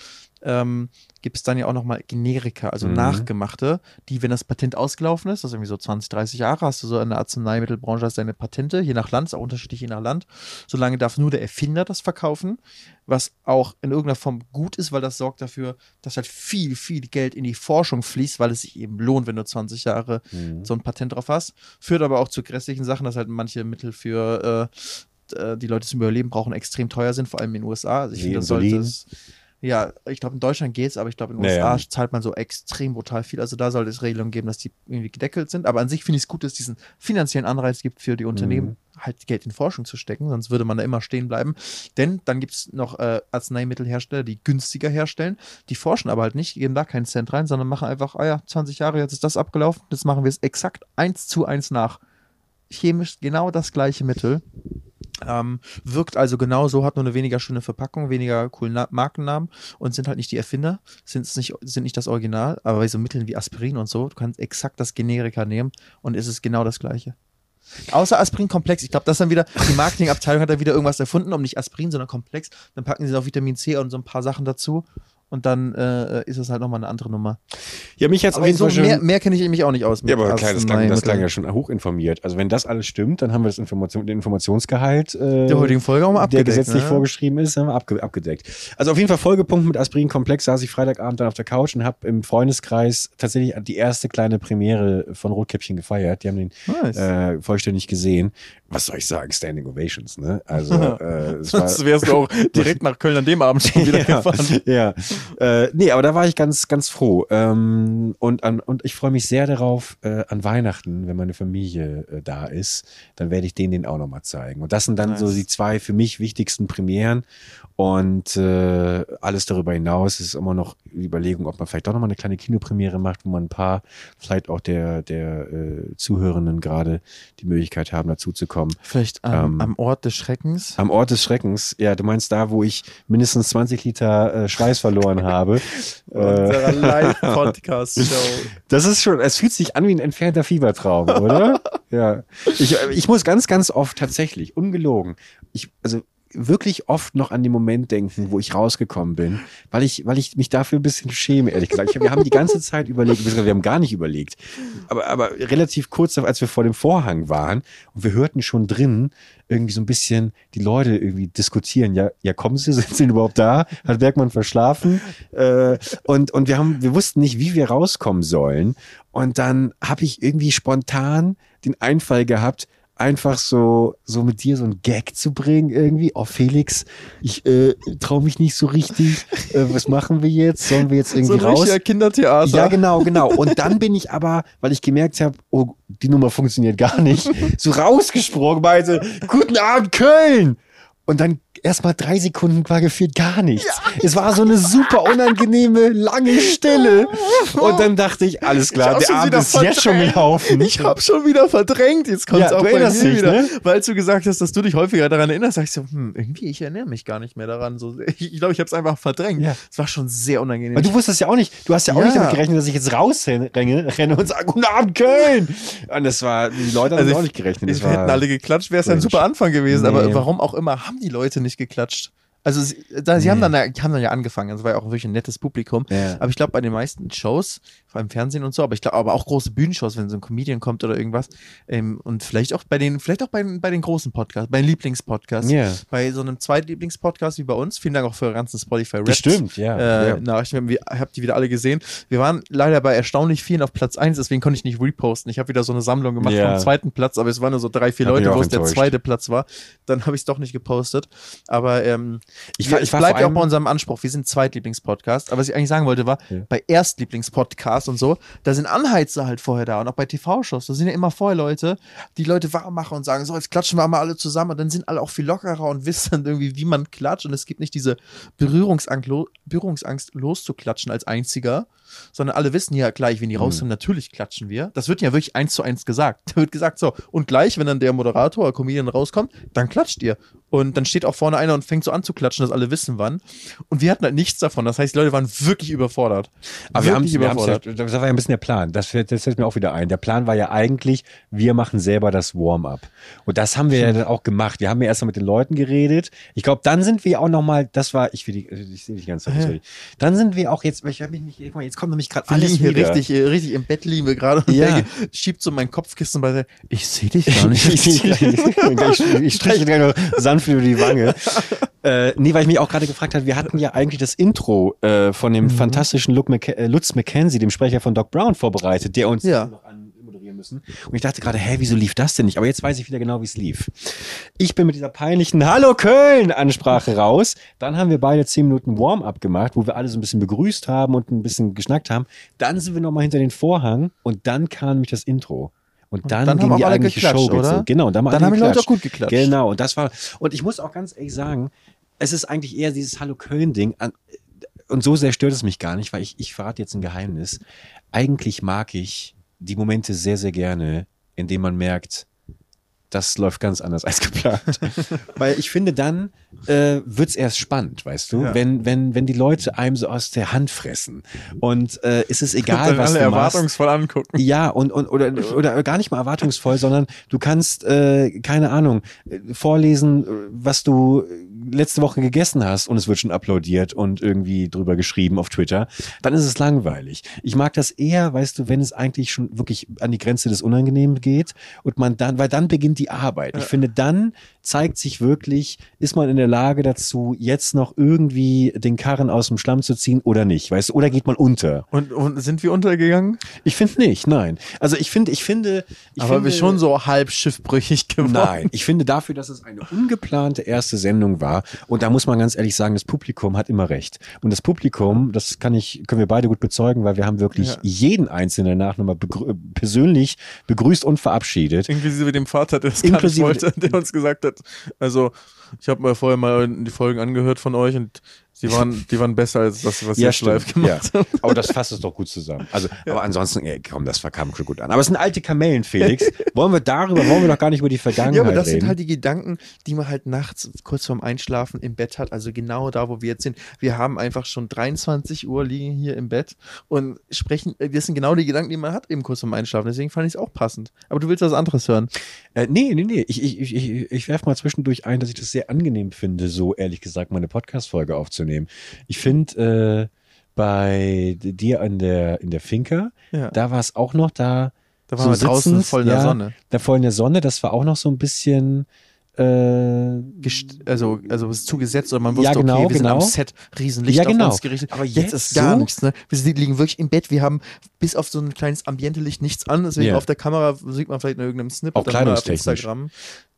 ähm, gibt es dann ja auch nochmal Generika, also Mhm. nachgemachte, die, wenn das Patent ausgelaufen ist, das ist irgendwie so 20, 30 Jahre, hast du so in der Arzneimittelbranche hast deine Patente, je nach Land, ist auch unterschiedlich je nach Land. Solange darf nur der Erfinder das verkaufen, was auch in irgendeiner Form gut ist, weil das sorgt dafür, dass halt viel, viel Geld in die Forschung fließt, weil es sich eben lohnt, wenn du 20 Jahre Mhm. so ein Patent drauf hast. Führt aber auch zu grässlichen Sachen, dass halt manche Mittel für äh, äh, die Leute zum Überleben brauchen, extrem teuer sind, vor allem in den USA. Also ich finde, das sollte es. Ja, ich glaube, in Deutschland geht es, aber ich glaube, in den Naja. USA zahlt man so extrem brutal viel. Also da sollte es Regelungen geben, dass die irgendwie gedeckelt sind. Aber an sich finde ich es gut, dass es diesen finanziellen Anreiz gibt für die Unternehmen, halt Geld in Forschung zu stecken, sonst würde man da immer stehen bleiben. Denn dann gibt es noch äh, Arzneimittelhersteller, die günstiger herstellen. Die forschen aber halt nicht, geben da keinen Cent rein, sondern machen einfach, ah ja, 20 Jahre, jetzt ist das abgelaufen, jetzt machen wir es exakt eins zu eins nach. Chemisch genau das gleiche Mittel. Ähm, wirkt also genauso, hat nur eine weniger schöne Verpackung, weniger coolen Na Markennamen und sind halt nicht die Erfinder, sind, nicht, sind nicht das Original, aber bei so Mitteln wie Aspirin und so, du kannst exakt das Generika nehmen und es ist genau das gleiche. Außer Aspirin-Komplex. Ich glaube, das dann wieder, die Marketingabteilung hat da wieder irgendwas erfunden, um nicht Aspirin, sondern Komplex. Dann packen sie noch Vitamin C und so ein paar Sachen dazu. Und dann äh, ist es halt nochmal eine andere Nummer. Ja, mich jetzt auf jeden Fall schon. mehr, mehr kenne ich mich auch nicht aus. ja, aber klar, das klang, das klang ja schon hochinformiert. Also wenn das alles stimmt, dann haben wir das Information, den Informationsgehalt, äh, Der heutigen Folge auch mal der abgedeckt. gesetzlich ne? vorgeschrieben ist, haben wir abge abgedeckt. Also auf jeden Fall Folgepunkt mit Aspirin-Komplex saß ich Freitagabend dann auf der Couch und habe im Freundeskreis tatsächlich die erste kleine Premiere von Rotkäppchen gefeiert. Die haben den Nice. äh, vollständig gesehen. Was soll ich sagen? Standing Ovations, ne? Also äh, es war, Sonst wärst du auch direkt nach Köln an dem Abend schon wieder ja, gefahren. ja. Äh, nee, aber da war ich ganz, ganz froh. Ähm, und, an, und ich freue mich sehr darauf, äh, an Weihnachten, wenn meine Familie äh, da ist, dann werde ich denen den auch nochmal zeigen. Und das sind dann Nice. so die zwei für mich wichtigsten Premieren. Und äh, alles darüber hinaus ist immer noch die Überlegung, ob man vielleicht doch nochmal eine kleine Kinopremiere macht, wo man ein paar, vielleicht auch der, der äh, Zuhörenden gerade die Möglichkeit haben, dazu zu kommen. Vielleicht am, Ähm, am Ort des Schreckens. Am Ort des Schreckens, ja, du meinst da, wo ich mindestens 20 Liter äh, Schweiß verloren habe. äh, Unserer Live-Podcast-Show. das ist schon, es fühlt sich an wie ein entfernter Fiebertraum, oder? ja. Ich, ich muss ganz, ganz oft tatsächlich, ungelogen, ich, also wirklich oft noch an den Moment denken, wo ich rausgekommen bin, weil ich, weil ich mich dafür ein bisschen schäme, ehrlich gesagt. Ich, wir haben die ganze Zeit überlegt, wir haben gar nicht überlegt, aber, aber relativ kurz, als wir vor dem Vorhang waren und wir hörten schon drin irgendwie so ein bisschen die Leute irgendwie diskutieren. Ja, ja, kommen sie, sind sie überhaupt da? Hat Bergmann verschlafen? Äh, und, und wir haben, wir wussten nicht, wie wir rauskommen sollen. Und dann habe ich irgendwie spontan den Einfall gehabt, einfach so, so mit dir so ein Gag zu bringen irgendwie. Oh, Felix, ich äh, traue mich nicht so richtig. Äh, was machen wir jetzt? Sollen wir jetzt So irgendwie ein raus? Kindertheater. Ja, genau, genau. Und dann bin ich aber, weil ich gemerkt habe, oh, die Nummer funktioniert gar nicht, so rausgesprungen, meinte, guten Abend, Köln! Und dann erstmal drei Sekunden war gefühlt gar nichts. Es war so eine super unangenehme, lange Stille. Und dann dachte ich, alles klar, der Abend ist jetzt schon gelaufen. Ich hab schon wieder verdrängt. Jetzt kommt es Ja, auch bei mir dich, wieder. ne? Weil du gesagt hast, dass du dich häufiger daran erinnerst, sag ich so, hm, irgendwie, ich erinnere mich gar nicht mehr daran. So, ich glaube, ich habe es einfach verdrängt. Ja. Es war schon sehr unangenehm. Weil du wusstest ja auch nicht, du hast ja auch Ja. nicht damit gerechnet, dass ich jetzt rausrenne renne und sage, guten Abend, Köln! Und das war, die Leute haben Also also auch ich- nicht gerechnet. Das wir hätten alle geklatscht, wäre es ja ein super Anfang gewesen. Aber Nee. warum auch immer, haben die Leute nicht geklatscht. Also sie, da, sie haben, dann, haben dann ja angefangen. Das war ja auch wirklich ein nettes Publikum. Ja. Aber ich glaube, bei den meisten Shows, allem Fernsehen und so, aber ich glaube, aber auch große Bühnenshows, wenn so ein Comedian kommt oder irgendwas, ähm, und vielleicht auch bei den, vielleicht auch bei, den- bei den großen Podcasts, bei den Lieblingspodcasts, Ja. bei so einem Zweitlieblingspodcast wie bei uns. Vielen Dank auch für eure ganzen Spotify Raps. Bestimmt, ja. Äh, ja. Nachrichten, wir habt die wieder alle gesehen. Wir waren leider bei erstaunlich vielen auf Platz 1, deswegen konnte ich nicht reposten. Ich habe wieder so eine Sammlung gemacht Ja. vom zweiten Platz, aber es waren nur so drei, vier mich Leute, wo es der zweite Platz war. Dann habe ich es doch nicht gepostet. Aber ähm, Ich ich, ich vor ja auch bei unserem Anspruch. Wir sind Zweitlieblingspodcast. Aber was ich eigentlich sagen wollte, war, Ja. bei Erstlieblingspodcast Podcast und so, da sind Anheizer halt vorher da und auch bei TV-Shows, da sind ja immer vorher Leute, die Leute warm machen und sagen, so, jetzt klatschen wir mal alle zusammen und dann sind alle auch viel lockerer und wissen dann irgendwie, wie man klatscht und es gibt nicht diese Berührungsangst, lo Berührungsangst loszuklatschen als einziger, sondern alle wissen ja gleich, wenn die rauskommen, natürlich klatschen wir. Das wird ja wirklich eins zu eins gesagt. Da wird gesagt, so, und gleich, wenn dann der Moderator oder Comedian rauskommt, dann klatscht ihr. Und dann steht auch vorne einer und fängt so an zu klatschen, dass alle wissen, wann. Und wir hatten halt nichts davon. Das heißt, die Leute waren wirklich überfordert. Aber wir haben, wirklich wir haben's ja, das war ja ein bisschen der Plan. Das, fällt- das fällt mir auch wieder ein. Der Plan war ja eigentlich, wir machen selber das Warm-up. Und das haben wir ja dann auch gemacht. Wir haben ja erst mal mit den Leuten geredet. Ich glaube, dann sind wir auch noch mal, das war, ich will die, ich sehe dich ganz Zeit. sorry. Dann sind wir auch jetzt, ich mich nicht, guck mal, jetzt kommt nämlich gerade alles hier wieder. richtig, äh, richtig im Bett liegen wir gerade und Ja. der schiebt so mein Kopfkissen bei der, ich sehe dich gar ich, nicht. ich, ich, ich streiche nur sanft über die Wange. Äh, nee, weil ich mich auch gerade gefragt habe, wir hatten ja eigentlich das Intro äh, von dem fantastischen Luke Mc äh, Lutz McKenzie, dem Sprecher von Doc Brown, vorbereitet, der uns Ja. noch anmoderieren müssen. Und ich dachte gerade, hä, wieso lief das denn nicht? Aber jetzt weiß ich wieder genau, wie es lief. Ich bin mit dieser peinlichen Hallo Köln-Ansprache raus. Dann haben wir beide zehn Minuten Warm-up gemacht, wo wir alle so ein bisschen begrüßt haben und ein bisschen geschnackt haben. Dann sind wir nochmal hinter den Vorhang und dann kam nämlich das Intro. Und dann, dann haben ging die alle eigentliche Show oder? Genau, und dann, Dann haben die Leute auch gut geklatscht. Genau, und das war, und ich muss auch ganz ehrlich sagen, es ist eigentlich eher dieses Hallo Köln-Ding. an- Und so sehr stört es mich gar nicht, weil ich, ich verrate jetzt ein Geheimnis. Eigentlich mag ich die Momente sehr, sehr gerne, in denen man merkt, das läuft ganz anders als geplant. Weil ich finde, dann äh, wird's erst spannend, weißt du? Ja. Wenn, wenn, wenn die Leute einem so aus der Hand fressen. Und äh, ist es egal, dann was alle du machst. erwartungsvoll angucken. Ja, und, und oder, oder gar nicht mal erwartungsvoll, sondern du kannst, äh, keine Ahnung, äh, vorlesen, äh, was du letzte Woche gegessen hast und es wird schon applaudiert und irgendwie drüber geschrieben auf Twitter, dann ist es langweilig. Ich mag das eher, weißt du, wenn es eigentlich schon wirklich an die Grenze des Unangenehmen geht und man dann, weil dann beginnt die Arbeit. Ich finde, dann zeigt sich wirklich, ist man in der Lage dazu, jetzt noch irgendwie den Karren aus dem Schlamm zu ziehen oder nicht, weißt du, oder geht man unter? Und, und sind wir untergegangen? Ich finde nicht, nein. Also ich finde, ich finde, ich Aber finde, wir schon so halb schiffbrüchig geworden. Nein, ich finde dafür, dass es eine ungeplante erste Sendung war und da muss man ganz ehrlich sagen, das Publikum hat immer recht. Und das Publikum, das kann ich, können wir beide gut bezeugen, weil wir haben wirklich Ja. jeden einzelnen danach nochmal begrü persönlich begrüßt und verabschiedet. Inklusive dem Vater, der das Inklusive- wollte, der uns gesagt hat, also ich habe mal vorher mal die Folgen angehört von euch und die waren, die waren besser als das, was ihr jetzt live gemacht ja. Aber das fasst es doch gut zusammen. Also, aber ansonsten, ey, komm, das kam schon gut an. Aber es sind alte Kamellen, Felix. wollen wir darüber, wollen wir doch gar nicht über die Vergangenheit Ja, aber das reden. sind halt die Gedanken, die man halt nachts kurz vorm Einschlafen im Bett hat. Also genau da, wo wir jetzt sind. Wir haben einfach schon 23 Uhr liegen hier im Bett und sprechen. äh, Das sind genau die Gedanken, die man hat eben kurz vorm Einschlafen. Deswegen fand ich es auch passend. Aber du willst was anderes hören. Äh, nee, nee, nee. Ich, ich, ich, ich, ich werfe mal zwischendurch ein, dass ich das sehr angenehm finde, so ehrlich gesagt, meine Podcast-Folge aufzunehmen. Ich finde, äh, bei dir in der, in der Finca, Ja. da war es auch noch da. Da waren wir draußen voll in der ja, Sonne. Da voll in der Sonne, das war auch noch so ein bisschen. Äh, also, also es ist zugesetzt oder man wusste, Ja, genau, okay, wir sind am genau. Set, Riesenlicht Ja, auf genau. uns gerichtet. Aber jetzt, jetzt ist gar so? nichts, ne? Wir liegen wirklich im Bett, wir haben bis auf so ein kleines Ambientelicht nichts an, deswegen Ja. auf der Kamera sieht man vielleicht in irgendeinem mal auf. Instagram.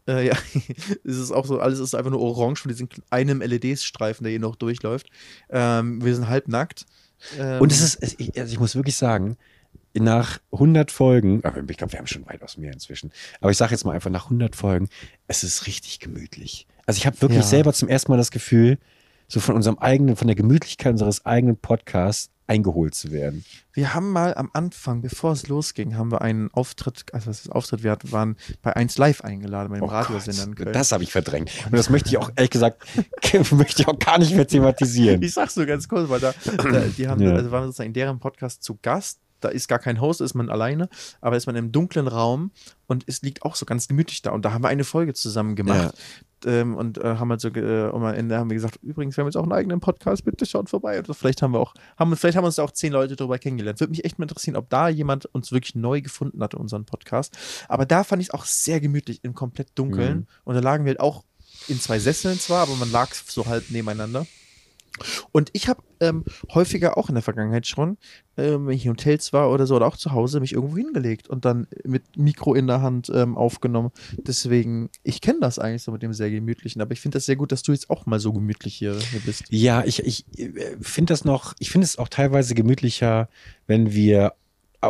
Äh, ja, es ist auch so, alles ist einfach nur orange von diesem einem LED-Streifen, der hier noch durchläuft. Ähm, wir sind halb nackt. Ähm, und es ist, es, ich, also ich muss wirklich sagen, nach 100 Folgen, aber ich glaube, wir haben schon weitaus mehr inzwischen, aber ich sage jetzt mal einfach nach 100 Folgen, es ist richtig gemütlich. Also ich habe wirklich Ja. selber zum ersten Mal das Gefühl, so von unserem eigenen, von der Gemütlichkeit unseres eigenen Podcasts eingeholt zu werden. Wir haben mal am Anfang, bevor es losging, haben wir einen Auftritt, also was ist Auftritt, wir waren bei 1 Live eingeladen, bei dem Oh Radiosender das habe ich verdrängt. Und das möchte ich auch, ehrlich gesagt, möchte ich auch gar nicht mehr thematisieren. Ich sag's nur ganz kurz, weil da, da die haben, Ja. also waren wir sozusagen in deren Podcast zu Gast. Da ist gar kein Host, da ist man alleine, aber ist man im dunklen Raum und es liegt auch so ganz gemütlich da. Und da haben wir eine Folge zusammen gemacht. Ähm, und äh, haben halt so, äh, und am Ende haben wir gesagt, übrigens, wir haben jetzt auch einen eigenen Podcast, bitte schaut vorbei. Und vielleicht haben wir auch, haben, vielleicht haben uns da auch zehn Leute darüber kennengelernt. Würde mich echt mal interessieren, ob da jemand uns wirklich neu gefunden hatte, unseren Podcast. Aber da fand ich es auch sehr gemütlich, im komplett Dunkeln. Mhm. Und da lagen wir halt auch in zwei Sesseln zwar, aber man lag so halb nebeneinander. Und ich habe ähm, häufiger auch in der Vergangenheit schon, ähm, wenn ich in Hotels war oder so oder auch zu Hause, mich irgendwo hingelegt und dann mit Mikro in der Hand ähm, aufgenommen. Deswegen, ich kenne das eigentlich so mit dem sehr gemütlichen, aber ich finde das sehr gut, dass du jetzt auch mal so gemütlich hier, hier bist. Ja, ich, ich äh, finde das noch, ich finde es auch teilweise gemütlicher, wenn wir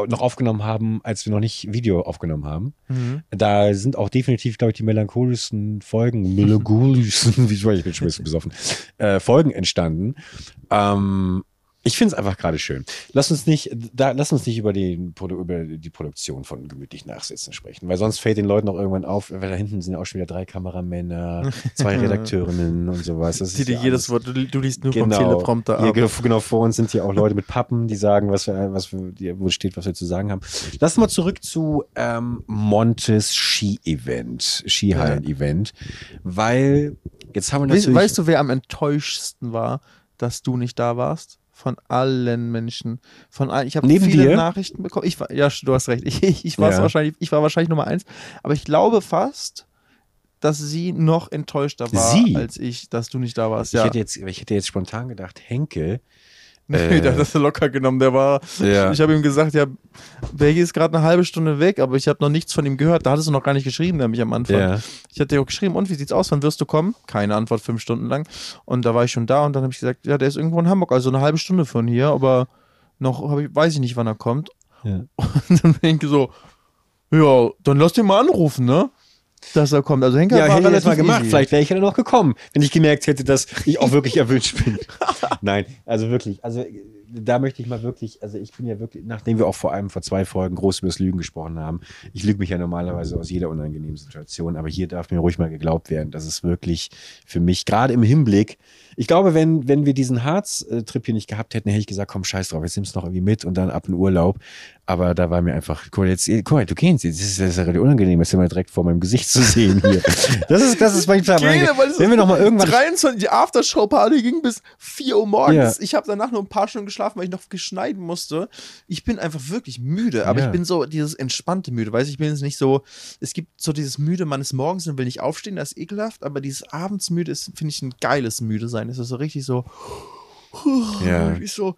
noch aufgenommen haben, als wir noch nicht Video aufgenommen haben. Mhm. Da sind auch definitiv, glaube ich, die melancholischsten Folgen, melancholischsten, wie soll ich bin schon ein bisschen besoffen, äh, Folgen entstanden. Ähm, ich finde es einfach gerade schön. Lass uns nicht, da, lass uns nicht über die, über die Produktion von gemütlich Nachsitzen sprechen, weil sonst fällt den Leuten auch irgendwann auf, weil da hinten sind ja auch schon wieder drei Kameramänner, zwei Redakteurinnen und sowas. Das Die ist dir ja jedes Wort, du, du liest nur vom Genau. Teleprompter Hier, ab. genau, genau vor uns sind ja auch Leute mit Pappen, die sagen, was wir, was wir, wo steht, was wir zu sagen haben. Lass mal zurück zu ähm, Montes Ski-Event, Skihallen-Event, weil jetzt haben wir Weißt, natürlich. weißt du, wer am enttäuschsten war, dass du nicht da warst? Von allen Menschen. Von allen, ich habe viele dir? Nachrichten bekommen. Ich war, ja, du hast recht. Ich, ich, ich, Ja. wahrscheinlich, ich war wahrscheinlich Nummer eins. Aber ich glaube fast, dass sie noch enttäuschter war, Sie? als ich, dass du nicht da warst. ich, Ja. hätte jetzt, ich hätte jetzt spontan gedacht, Henke. Nee, äh, der hat das locker genommen. Der war. Ja. Ich habe ihm gesagt, ja, Bergi ist gerade eine halbe Stunde weg, aber ich habe noch nichts von ihm gehört. Da hattest du noch gar nicht geschrieben, nämlich am Anfang. Ja. Ich hatte dir auch geschrieben, und wie sieht's aus? Wann wirst du kommen? Keine Antwort, fünf Stunden lang. Und da war ich schon da und dann habe ich gesagt, ja, der ist irgendwo in Hamburg, also eine halbe Stunde von hier, aber noch ich, weiß ich nicht, wann er kommt. Ja. Und dann denke ich so, ja, dann lass den mal anrufen, ne? Dass er kommt. Also Henker Ja, war hätte ich das mal gemacht. easy. Vielleicht wäre ich ja noch gekommen, wenn ich gemerkt hätte, dass ich auch wirklich erwünscht bin. Nein, also wirklich. Also da möchte ich mal wirklich, also ich bin ja wirklich, nachdem wir auch vor allem vor zwei Folgen groß über das Lügen gesprochen haben, ich lüge mich ja normalerweise aus jeder unangenehmen Situation, aber hier darf mir ruhig mal geglaubt werden, dass es wirklich für mich, gerade im Hinblick, ich glaube, wenn, wenn wir diesen Harz-Trip hier nicht gehabt hätten, hätte ich gesagt, komm, scheiß drauf, jetzt nimmst du noch irgendwie mit und dann ab in Urlaub. Aber da war mir einfach, guck mal, jetzt, guck mal, du kennst sie, das ist, das ist ja relativ unangenehm, jetzt immer direkt vor meinem Gesicht zu sehen hier. Das ist, das ist manchmal, Gene, weil wenn wir noch mal irgendwann 23, die Aftershow-Party ging bis 4 Uhr morgens. Ja. Ich habe danach nur ein paar Stunden geschlafen, weil ich noch geschneiden musste. Ich bin einfach wirklich müde, aber Ja. ich bin so dieses entspannte müde. Weiß ich bin jetzt nicht so, es gibt so dieses müde, man ist morgens und will nicht aufstehen, das ist ekelhaft, aber dieses abends müde ist, finde ich, ein geiles müde sein. Es ist so richtig so, Ja. ich so,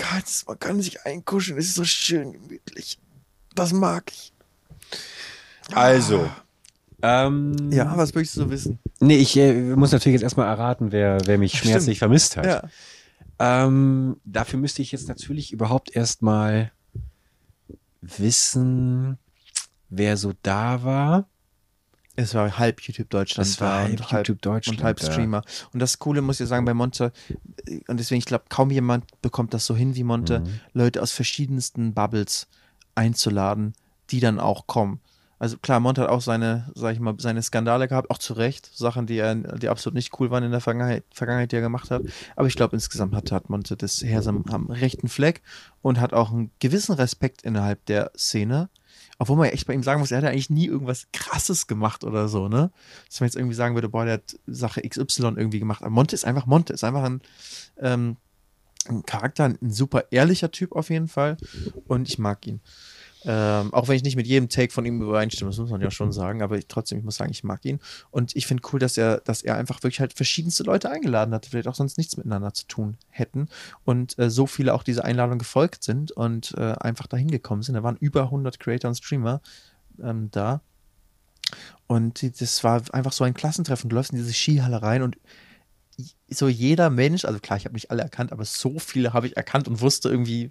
ganz, man kann sich einkuscheln, es ist so schön gemütlich. Das mag ich. Also. Ähm, Ja, was möchtest du wissen? Nee, ich äh, muss natürlich jetzt erstmal erraten, wer, wer mich Stimmt. schmerzlich vermisst hat. Ja. Ähm, dafür müsste ich jetzt natürlich überhaupt erstmal wissen, wer so da war. Es war halb YouTube Deutschland Das war halb YouTube Deutschland und halb. Streamer. Und das Coole muss ich sagen bei Monte, äh, und deswegen, ich glaube, kaum jemand bekommt das so hin wie Monte, Mhm. Leute aus verschiedensten Bubbles einzuladen, die dann auch kommen. Also klar, Monte hat auch seine, sag ich mal, seine Skandale gehabt, auch zu Recht, Sachen, die er, die absolut nicht cool waren in der Vergangenheit, Vergangenheit die er gemacht hat. Aber ich glaube, insgesamt hat, hat Monte das Herz am, am rechten Fleck und hat auch einen gewissen Respekt innerhalb der Szene. Obwohl man echt bei ihm sagen muss, er hat ja eigentlich nie irgendwas krasses gemacht oder so, ne? Dass man jetzt irgendwie sagen würde, boah, der hat Sache XY irgendwie gemacht. Aber Monte ist einfach Monte, ist einfach ein, ähm, ein Charakter, ein super ehrlicher Typ auf jeden Fall. Und ich mag ihn. Ähm, auch wenn ich nicht mit jedem Take von ihm übereinstimme, das muss man ja schon sagen, aber ich, trotzdem, ich muss sagen, ich mag ihn. Und ich finde cool, dass er, dass er einfach wirklich halt verschiedenste Leute eingeladen hat, die vielleicht auch sonst nichts miteinander zu tun hätten. Und äh, so viele auch dieser Einladung gefolgt sind und äh, einfach dahin gekommen sind. Da waren über 100 Creator und Streamer ähm, da. Und das war einfach so ein Klassentreffen. Du läufst in diese Skihalle rein und so jeder Mensch, also klar, ich habe nicht alle erkannt, aber so viele habe ich erkannt und wusste irgendwie,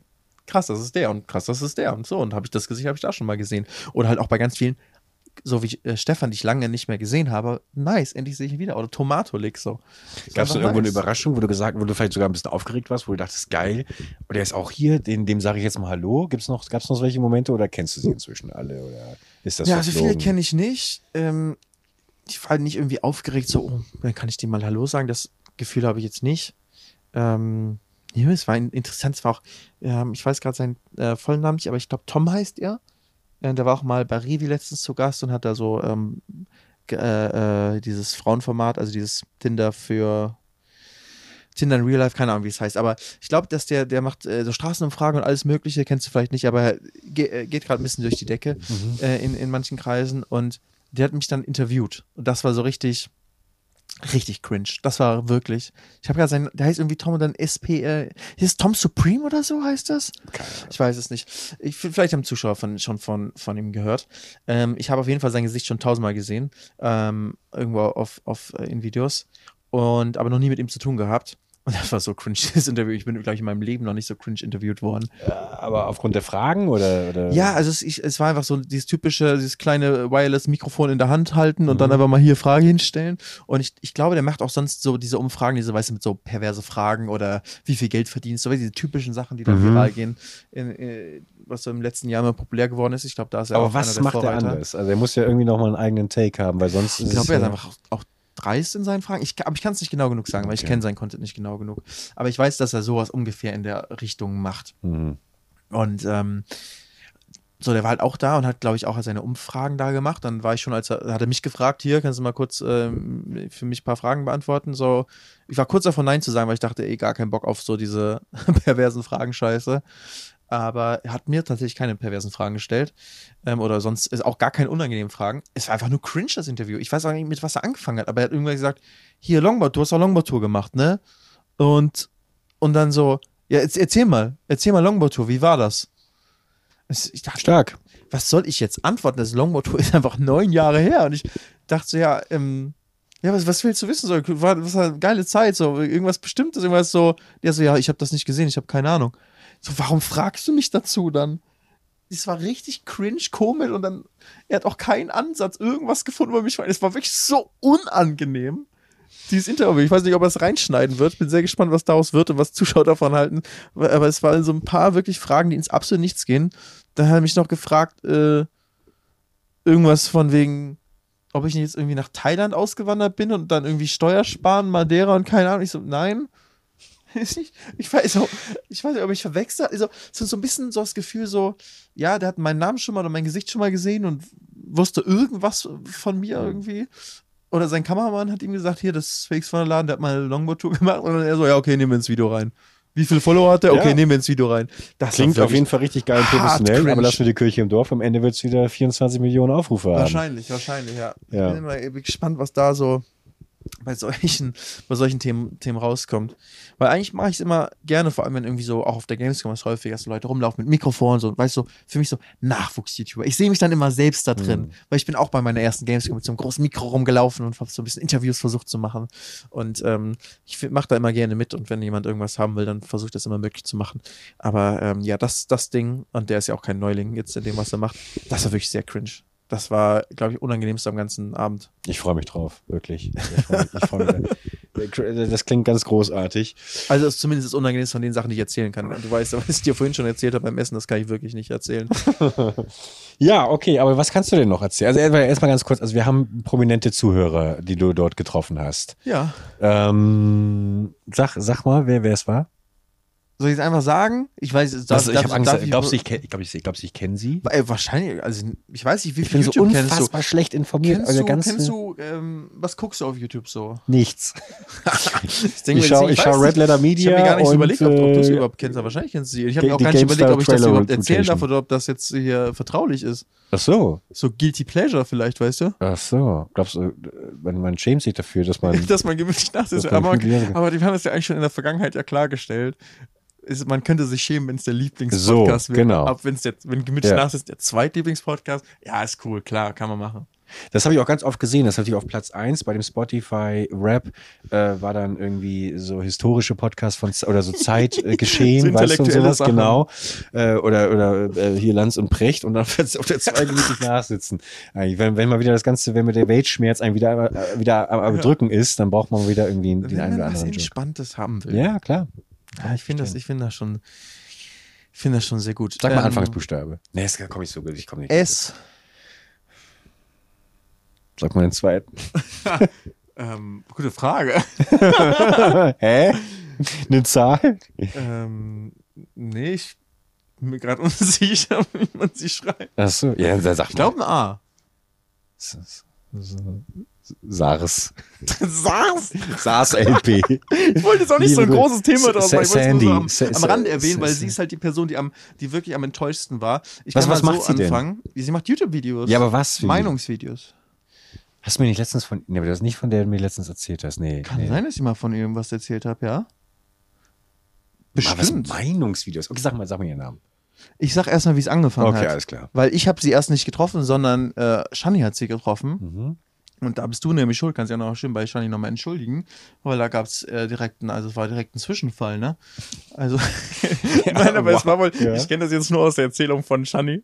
krass, das ist der und krass, das ist der und so. Und habe ich das Gesicht, habe ich da schon mal gesehen. Oder halt auch bei ganz vielen, so wie äh, Stefan, die ich lange nicht mehr gesehen habe, nice, endlich sehe ich ihn wieder. Oder Tomatolik so. Gab es irgendwo eine nice. Überraschung, wo du gesagt, wo du vielleicht sogar ein bisschen aufgeregt warst, wo du dachtest, geil, und der ist auch hier, den, dem sage ich jetzt mal Hallo. Gibt's noch, gab es noch solche Momente oder kennst du sie inzwischen alle? Oder ist das Ja, also viele verflogen? kenne ich nicht. Ähm, ich war halt nicht irgendwie aufgeregt, so, oh, dann kann ich dir mal Hallo sagen. Das Gefühl habe ich jetzt nicht. Ähm, ja, es war in- interessant. Es war auch, ähm, ich weiß gerade seinen äh, vollen Namen nicht, aber ich glaube, Tom heißt er. Äh, der war auch mal bei Revi letztens zu Gast und hat da so ähm, äh, äh, dieses Frauenformat, also dieses Tinder für Tinder in Real Life, keine Ahnung, wie es heißt. Aber ich glaube, dass der, der macht äh, so Straßenumfragen und alles Mögliche, kennst du vielleicht nicht, aber ge äh, geht gerade ein bisschen durch die Decke Mhm. äh, in, in manchen Kreisen und der hat mich dann interviewt. Und das war so richtig, Richtig cringe. Das war wirklich. Ich habe gerade sein, der heißt irgendwie Tom und dann SP, äh, ist Tom Supreme oder so heißt das? Ich weiß es nicht. Ich, vielleicht haben Zuschauer von, schon von, von ihm gehört. Ähm, ich habe auf jeden Fall sein Gesicht schon tausendmal gesehen. Ähm, irgendwo auf, auf, äh, in Videos. Und aber noch nie mit ihm zu tun gehabt. Und das war so cringe, das Interview. Ich bin, glaube ich, in meinem Leben noch nicht so cringe interviewt worden. Aber aufgrund der Fragen oder? oder? Ja, also es, ich, es war einfach so dieses typische, dieses kleine Wireless-Mikrofon in der Hand halten und dann einfach mal hier Frage hinstellen. Und ich, ich glaube, der macht auch sonst so diese Umfragen, diese, weißt du, mit so perverse Fragen oder wie viel Geld verdienst, so diese typischen Sachen, die dann Mhm. viral gehen, in, äh, was so im letzten Jahr mal populär geworden ist. Ich glaube, da ist er Aber auch was einer der macht er Vorreiter. anders? Also er muss ja irgendwie nochmal einen eigenen Take haben, weil sonst Ich glaube, er ist einfach auch, auch dreist in seinen Fragen. Ich, aber ich kann es nicht genau genug sagen, weil ich kenne seinen Content nicht genau genug. Aber ich weiß, dass er sowas ungefähr in der Richtung macht. Mhm. Und ähm, so, der war halt auch da und hat, glaube ich, auch seine Umfragen da gemacht. Dann war ich schon, als er, hat er mich gefragt, hier, kannst du mal kurz ähm, für mich ein paar Fragen beantworten? So, ich war kurz davon Nein zu sagen, weil ich dachte, ey, gar keinen Bock auf so diese perversen Fragen, scheiße. Aber er hat mir tatsächlich keine perversen Fragen gestellt. Ähm, oder sonst ist auch gar keine unangenehmen Fragen. Es war einfach nur cringe, das Interview. Ich weiß auch nicht, mit was er angefangen hat, aber er hat irgendwann gesagt, hier, Longboard, du hast auch Longboard-Tour gemacht, ne? Und, und dann so, ja, jetzt erzähl mal, erzähl mal Longboard-Tour, wie war das? Ich dachte, Stark. was soll ich jetzt antworten? Das Longboard-Tour ist einfach neun Jahre her. Und ich dachte so, ja, ähm, ja, was, was willst du wissen? So, war, was war eine geile Zeit, so, irgendwas Bestimmtes, irgendwas so. Ja, so, ja, ich habe das nicht gesehen, ich habe keine Ahnung. So, warum fragst du mich dazu dann? Es war richtig cringe, komisch und dann, er hat auch keinen Ansatz, irgendwas gefunden über mich. Es war wirklich so unangenehm, dieses Interview. Ich weiß nicht, ob er es reinschneiden wird. Bin sehr gespannt, was daraus wird und was Zuschauer davon halten. Aber es waren so ein paar wirklich Fragen, die ins absolut nichts gehen. Dann hat er mich noch gefragt, äh, irgendwas von wegen, ob ich jetzt irgendwie nach Thailand ausgewandert bin und dann irgendwie Steuersparen, Madeira und keine Ahnung. Ich so, nein. Ich, ich, weiß, auch, ich weiß nicht, ob ich verwechsel. Also, es ist so ein bisschen so das Gefühl, so, ja, der hat meinen Namen schon mal oder mein Gesicht schon mal gesehen und wusste irgendwas von mir irgendwie. Oder sein Kameramann hat ihm gesagt, hier, das ist Fakes von der Laden, der hat mal eine Longboard-Tour gemacht. Und dann er so, ja, okay, nehmen wir ins Video rein. Wie viele Follower hat der? Okay, Ja. nehmen wir ins Video rein. Das Klingt auf jeden Fall richtig geil und professionell, cringe. aber lassen wir die Kirche im Dorf. Am Ende wird es wieder 24 Millionen Aufrufe haben. Wahrscheinlich, wahrscheinlich, ja. Ja. Ich bin immer gespannt, was da so bei solchen, bei solchen Themen, Themen rauskommt. Weil eigentlich mache ich es immer gerne, vor allem wenn irgendwie so auch auf der Gamescom was häufig, dass so Leute rumlaufen mit Mikrofon und so, weißt du, für mich so Nachwuchs-YouTuber. Ich sehe mich dann immer selbst da drin, Mhm. weil ich bin auch bei meiner ersten Gamescom mit so einem großen Mikro rumgelaufen und habe so ein bisschen Interviews versucht zu machen. Und ähm, ich mache da immer gerne mit und wenn jemand irgendwas haben will, dann versuche ich das immer möglich zu machen. Aber ähm, ja, das, das Ding, und der ist ja auch kein Neuling jetzt in dem, was er macht, das war wirklich sehr cringe. Das war, glaube ich, unangenehmste am ganzen Abend. Ich freue mich drauf, wirklich. Ich freu mich, ich freu mich. Das klingt ganz großartig. Also das ist zumindest das Unangenehmste von den Sachen, die ich erzählen kann. Du weißt, was ich dir vorhin schon erzählt habe beim Essen, das kann ich wirklich nicht erzählen. Ja, okay, aber was kannst du denn noch erzählen? Also erstmal erstmal ganz kurz, also wir haben prominente Zuhörer, die du dort getroffen hast. Ja. Ähm, sag, sag mal, wer wer es war? Soll ich es einfach sagen? Ich weiß, darf, Was, ich habe Angst. darf Glaubst du, ich, ich glaube, ich, glaubst, du, ich kenne sie? Ey, wahrscheinlich, also ich weiß nicht, wie Ich viel bin so YouTube du. unfassbar schlecht informiert. Kennst, also du, ganz kennst du, ähm, was guckst du auf YouTube so? nichts. Ich, denke Ich schaue ich ich schau. Red Letter Ich Media. habe mir gar nicht so und, überlegt, ob, ob du es äh, überhaupt kennst, aber wahrscheinlich kennst du sie. Ich habe mir auch gar nicht überlegt, ob ich das überhaupt erzählen darf oder ob das jetzt hier vertraulich ist. Ach so, So Guilty Pleasure vielleicht, weißt du? ach so. Glaubst du, man, man schämt sich dafür, dass man. dass man gemütlich nachsitzt. Aber, aber die haben es ja eigentlich schon in der Vergangenheit ja klargestellt. Ist, man könnte sich schämen, wenn es der Lieblingspodcast So, wäre. genau. Aber wenn es jetzt, wenn gemütlich Ja. nachsitzt, der Zweitlieblingspodcast, ja, ist cool, klar, kann man machen. Das habe ich auch ganz oft gesehen. Das hatte ich auf Platz 1 bei dem Spotify Rap. Äh, war dann irgendwie so historische Podcasts von oder so Zeitgeschehen, So weißt du, und sowas, Sachen. genau. Äh, oder oder äh, hier Lanz und Precht und dann wird's auf der 2 gemütlich nachsitzen. Eigentlich, wenn, wenn mal wieder das Ganze, wenn mir der Weltschmerz einen wieder, äh, wieder am, am. Drücken ist, dann braucht man wieder irgendwie den Wenn einen oder man was anderen Joke. Entspanntes haben will. Ja, klar. Ja, ich finde das, ich finde das schon, finde das schon sehr gut. Sag mal Ähm, Anfangsbuchstabe. Nee, das komme ich so gut. Ich komme nicht. S. Sag mal den zweiten. Ähm, gute Frage. Hä? Eine Zahl? ähm, nee, ich bin mir gerade unsicher, wie man sie schreibt. Ach so. Ja, dann sag Ich glaube ein A. SARS. SARS. SARS-LP. Ich wollte jetzt auch nicht so ein Liebe großes Thema draus machen. Ich wollte es nur so am, Sandy. am Rand erwähnen, weil sie ist halt die Person, die, am, die wirklich am enttäuschendsten war. Ich Was- kann was mal macht so sie denn? anfangen. Sie macht YouTube-Videos. Ja, aber was? Meinungsvideos. Hast du mir nicht letztens von, nee, aber das ist nicht von der du mir letztens erzählt hast. Nee. Kann nee. sein, dass ich mal von irgendwas erzählt habe, ja? Ah, was Bestimmt. Meinungsvideos. Okay, sag mal, sag mal ihren Namen. Ich sag erstmal, wie es angefangen Okay, hat. alles klar. Weil ich habe sie erst nicht getroffen, sondern äh, Shani hat sie getroffen. Mhm. Und da bist du nämlich schuld, kannst ja noch schön bei Shani nochmal entschuldigen, weil da gab es äh, direkt einen, also es war direkt ein Zwischenfall, ne? Also, nein, aber es war wohl, Ja. ich kenne das jetzt nur aus der Erzählung von Shani.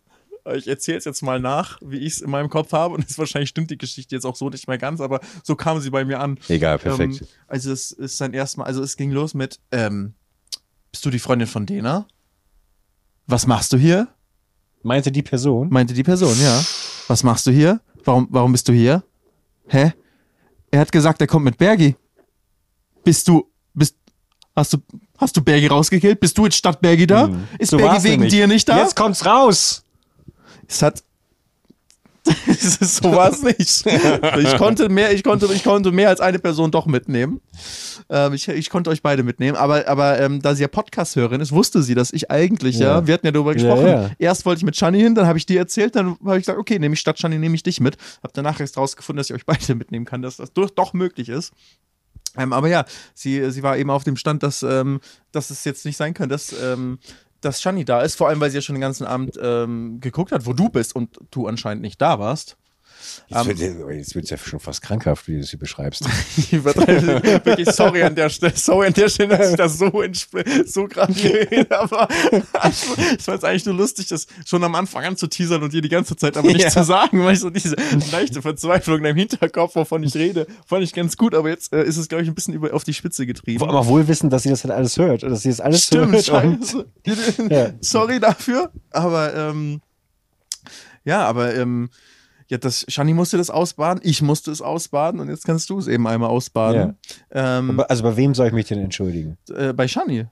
Ich erzähle es jetzt mal nach, wie ich es in meinem Kopf habe. Und es wahrscheinlich stimmt die Geschichte jetzt auch so nicht mehr ganz, aber so kam sie bei mir an. Egal, perfekt. Ähm, also es ist dann erstmal, also es ging los mit, ähm, bist du die Freundin von Dena? Was machst du hier? Meinte die Person? Meinte die Person, ja. Was machst du hier? Warum, warum bist du hier? Hä? Er hat gesagt, er kommt mit Bergi. Bist du, bist, hast du, hast du Bergi rausgekillt? Bist du jetzt statt Bergi da? Hm. Ist So Bergi wegen nämlich. dir nicht da? Jetzt kommt's raus! Es hat. So war es nicht. Ich konnte mehr, ich konnte, ich konnte mehr als eine Person doch mitnehmen. Ähm, ich, ich konnte euch beide mitnehmen, aber, aber ähm, da sie ja Podcast-Hörerin ist, wusste sie, dass ich eigentlich, ja, Ja. wir hatten ja darüber Ja, gesprochen. ja. Erst wollte ich mit Shani hin, dann habe ich dir erzählt, dann habe ich gesagt, okay, nehme ich statt Shani, nehme ich dich mit. Hab danach erst rausgefunden, dass ich euch beide mitnehmen kann, dass das doch möglich ist. Ähm, aber ja, sie, sie war eben auf dem Stand, dass, ähm, dass es jetzt nicht sein kann, dass, ähm, dass Shani da ist, vor allem weil sie ja schon den ganzen Abend ähm, geguckt hat, wo du bist und du anscheinend nicht da warst. Jetzt wird jetzt wird's ja schon fast krankhaft, wie du es hier beschreibst. Ich übertreibe wirklich sorry an der Stelle, sorry an der Stelle, dass ich das so, so gerade rede, aber ich fand es eigentlich nur lustig, das schon am Anfang an zu teasern und dir die ganze Zeit aber nicht Ja. zu sagen, weil ich so diese leichte Verzweiflung in deinem Hinterkopf, wovon ich rede, fand ich ganz gut, aber jetzt äh, ist es, glaube ich, ein bisschen über, auf die Spitze getrieben. Vor allem auch wohl wissen, dass sie das halt alles hört. Dass sie das alles Stimmt, scheiße. Ja. Sorry dafür, aber ähm, ja, aber ähm, ja, das Shani musste das ausbaden, ich musste es ausbaden und jetzt kannst du es eben einmal ausbaden. Ähm, Aber- also bei wem soll ich mich denn entschuldigen? äh, bei Shani.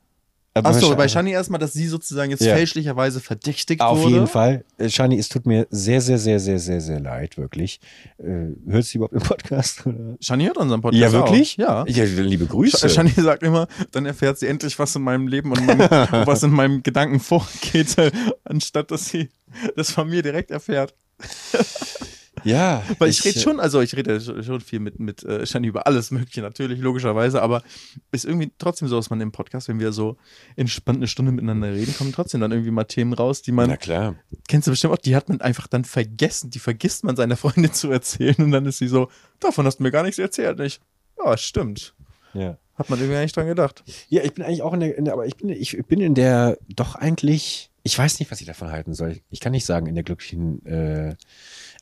Aber Achso, bei Shani erstmal, dass sie sozusagen jetzt Ja. fälschlicherweise verdächtigt Auf wurde. jeden Fall. Äh, Shani, es tut mir sehr, sehr, sehr, sehr, sehr, sehr leid, wirklich. Äh, hört sie überhaupt den Podcast? Oder? Shani hört unseren Podcast. Ja, wirklich? Auch. Ja. Ja, liebe Grüße. Shani sagt immer, dann erfährt sie endlich, was in meinem Leben und, meinem, was in meinem Gedanken vorgeht, äh, anstatt dass sie das von mir direkt erfährt. ja. Weil ich, rede äh, schon, also ich rede sch- schon viel mit, mit äh, Shani über alles Mögliche, natürlich, logischerweise, aber ist irgendwie trotzdem so, dass man im Podcast, wenn wir so entspannt eine Stunde miteinander reden, kommen trotzdem dann irgendwie mal Themen raus, die man, Na klar. kennst du bestimmt auch, die hat man einfach dann vergessen, die vergisst man seiner Freundin zu erzählen und dann ist sie so, davon hast du mir gar nichts erzählt. Und ich, ja, stimmt. Ja. Hat man irgendwie eigentlich dran gedacht. Ja, ich bin eigentlich auch in der, in der aber ich bin, ich bin in der, doch eigentlich, ich weiß nicht, was ich davon halten soll. Ich kann nicht sagen, in der glücklichen, äh,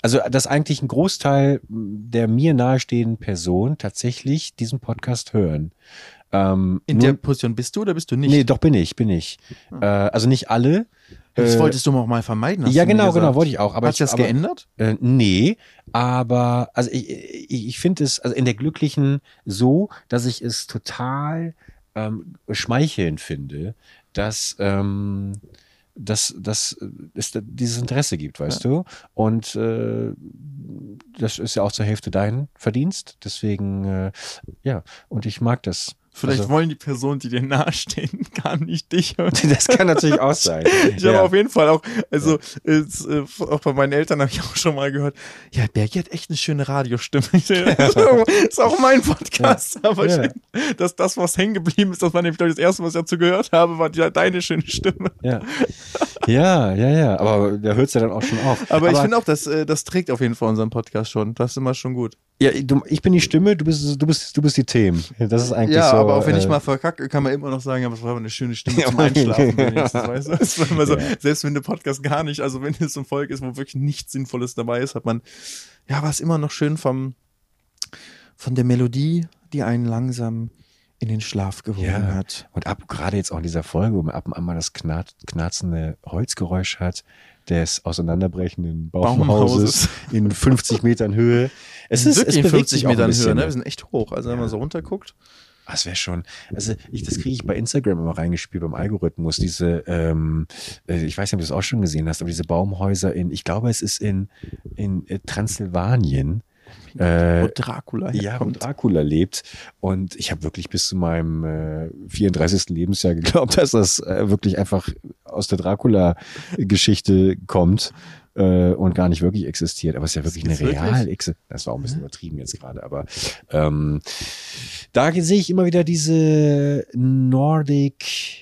also, dass eigentlich ein Großteil der mir nahestehenden Personen tatsächlich diesen Podcast hören. Ähm, In nun- der Position bist du oder bist du nicht? Nee, doch bin ich, bin ich. Äh, also nicht alle. das äh, wolltest du auch mal vermeiden. ja, genau, genau, wollte ich auch. Aber Hat sich ich, das aber, geändert? Äh, nee, aber also ich, ich, ich finde es also in der Glücklichen so, dass ich es total ähm, schmeichelnd finde, dass ähm, dass, dass es da dieses Interesse gibt, weißt du? Und äh, das ist ja auch zur Hälfte dein Verdienst. Deswegen, äh, ja, und ich mag das. Vielleicht Also- wollen die Personen, die dir nahestehen, gar nicht dich hören. Das kann natürlich auch sein. Ich habe ja. auf jeden Fall auch, also es, äh, auch bei meinen Eltern habe ich auch schon mal gehört, ja, Bergi hat echt eine schöne Radiostimme. Ja, ist auch- mein Podcast, aber Ja. ich, dass das, was hängen geblieben ist, das war nämlich ich, das erste, was ich dazu gehört habe, war die, deine schöne Stimme. Ja. Ja, ja, ja. Aber da hört es ja dann auch schon auf. Aber, ich finde auch, das, äh, das trägt auf jeden Fall unseren Podcast schon. Das ist immer schon gut. Ja, du, ich bin die Stimme, du bist, du bist, du bist die Themen. Das ist eigentlich Ja, so. aber auch wenn ich äh, mal verkacke, kann man immer noch sagen, ja, das war aber eine schöne Stimme Ja, zum. Einschlafen wenigstens, weißt du? Das war immer so, Ja. Selbst wenn der Podcast gar nicht, also wenn es so ein Volk ist, wo wirklich nichts Sinnvolles dabei ist, hat man, ja, war es immer noch schön vom, von der Melodie, die einen langsam in den Schlaf gewogen Ja. hat. Und ab, gerade jetzt auch in dieser Folge, wo man ab und an mal das knarz, knarzende Holzgeräusch hat, des auseinanderbrechenden Baumhauses Baumhauses. in 50 Metern Höhe. Es ist, wirklich es bewegt 50 sich auch ein Metern Höhe, ne? Wir sind echt hoch. Also wenn Ja. man so runterguckt. Das wäre schon, also ich, das kriege ich bei Instagram immer reingespielt beim Algorithmus, diese, ähm, äh, ich weiß nicht, ob du das auch schon gesehen hast, aber diese Baumhäuser in, ich glaube, es ist in, in äh, Transsilvanien. Äh, Wo Dracula ja, wo. Dracula lebt. Und ich habe wirklich bis zu meinem äh, 34. Lebensjahr geglaubt, dass das äh, wirklich einfach aus der Dracula-Geschichte kommt. äh, und gar nicht wirklich existiert, aber es ist ja wirklich eine gibt's wirklich? real existiert. Das war auch ein bisschen übertrieben jetzt gerade, aber ähm, da sehe ich immer wieder diese Nordic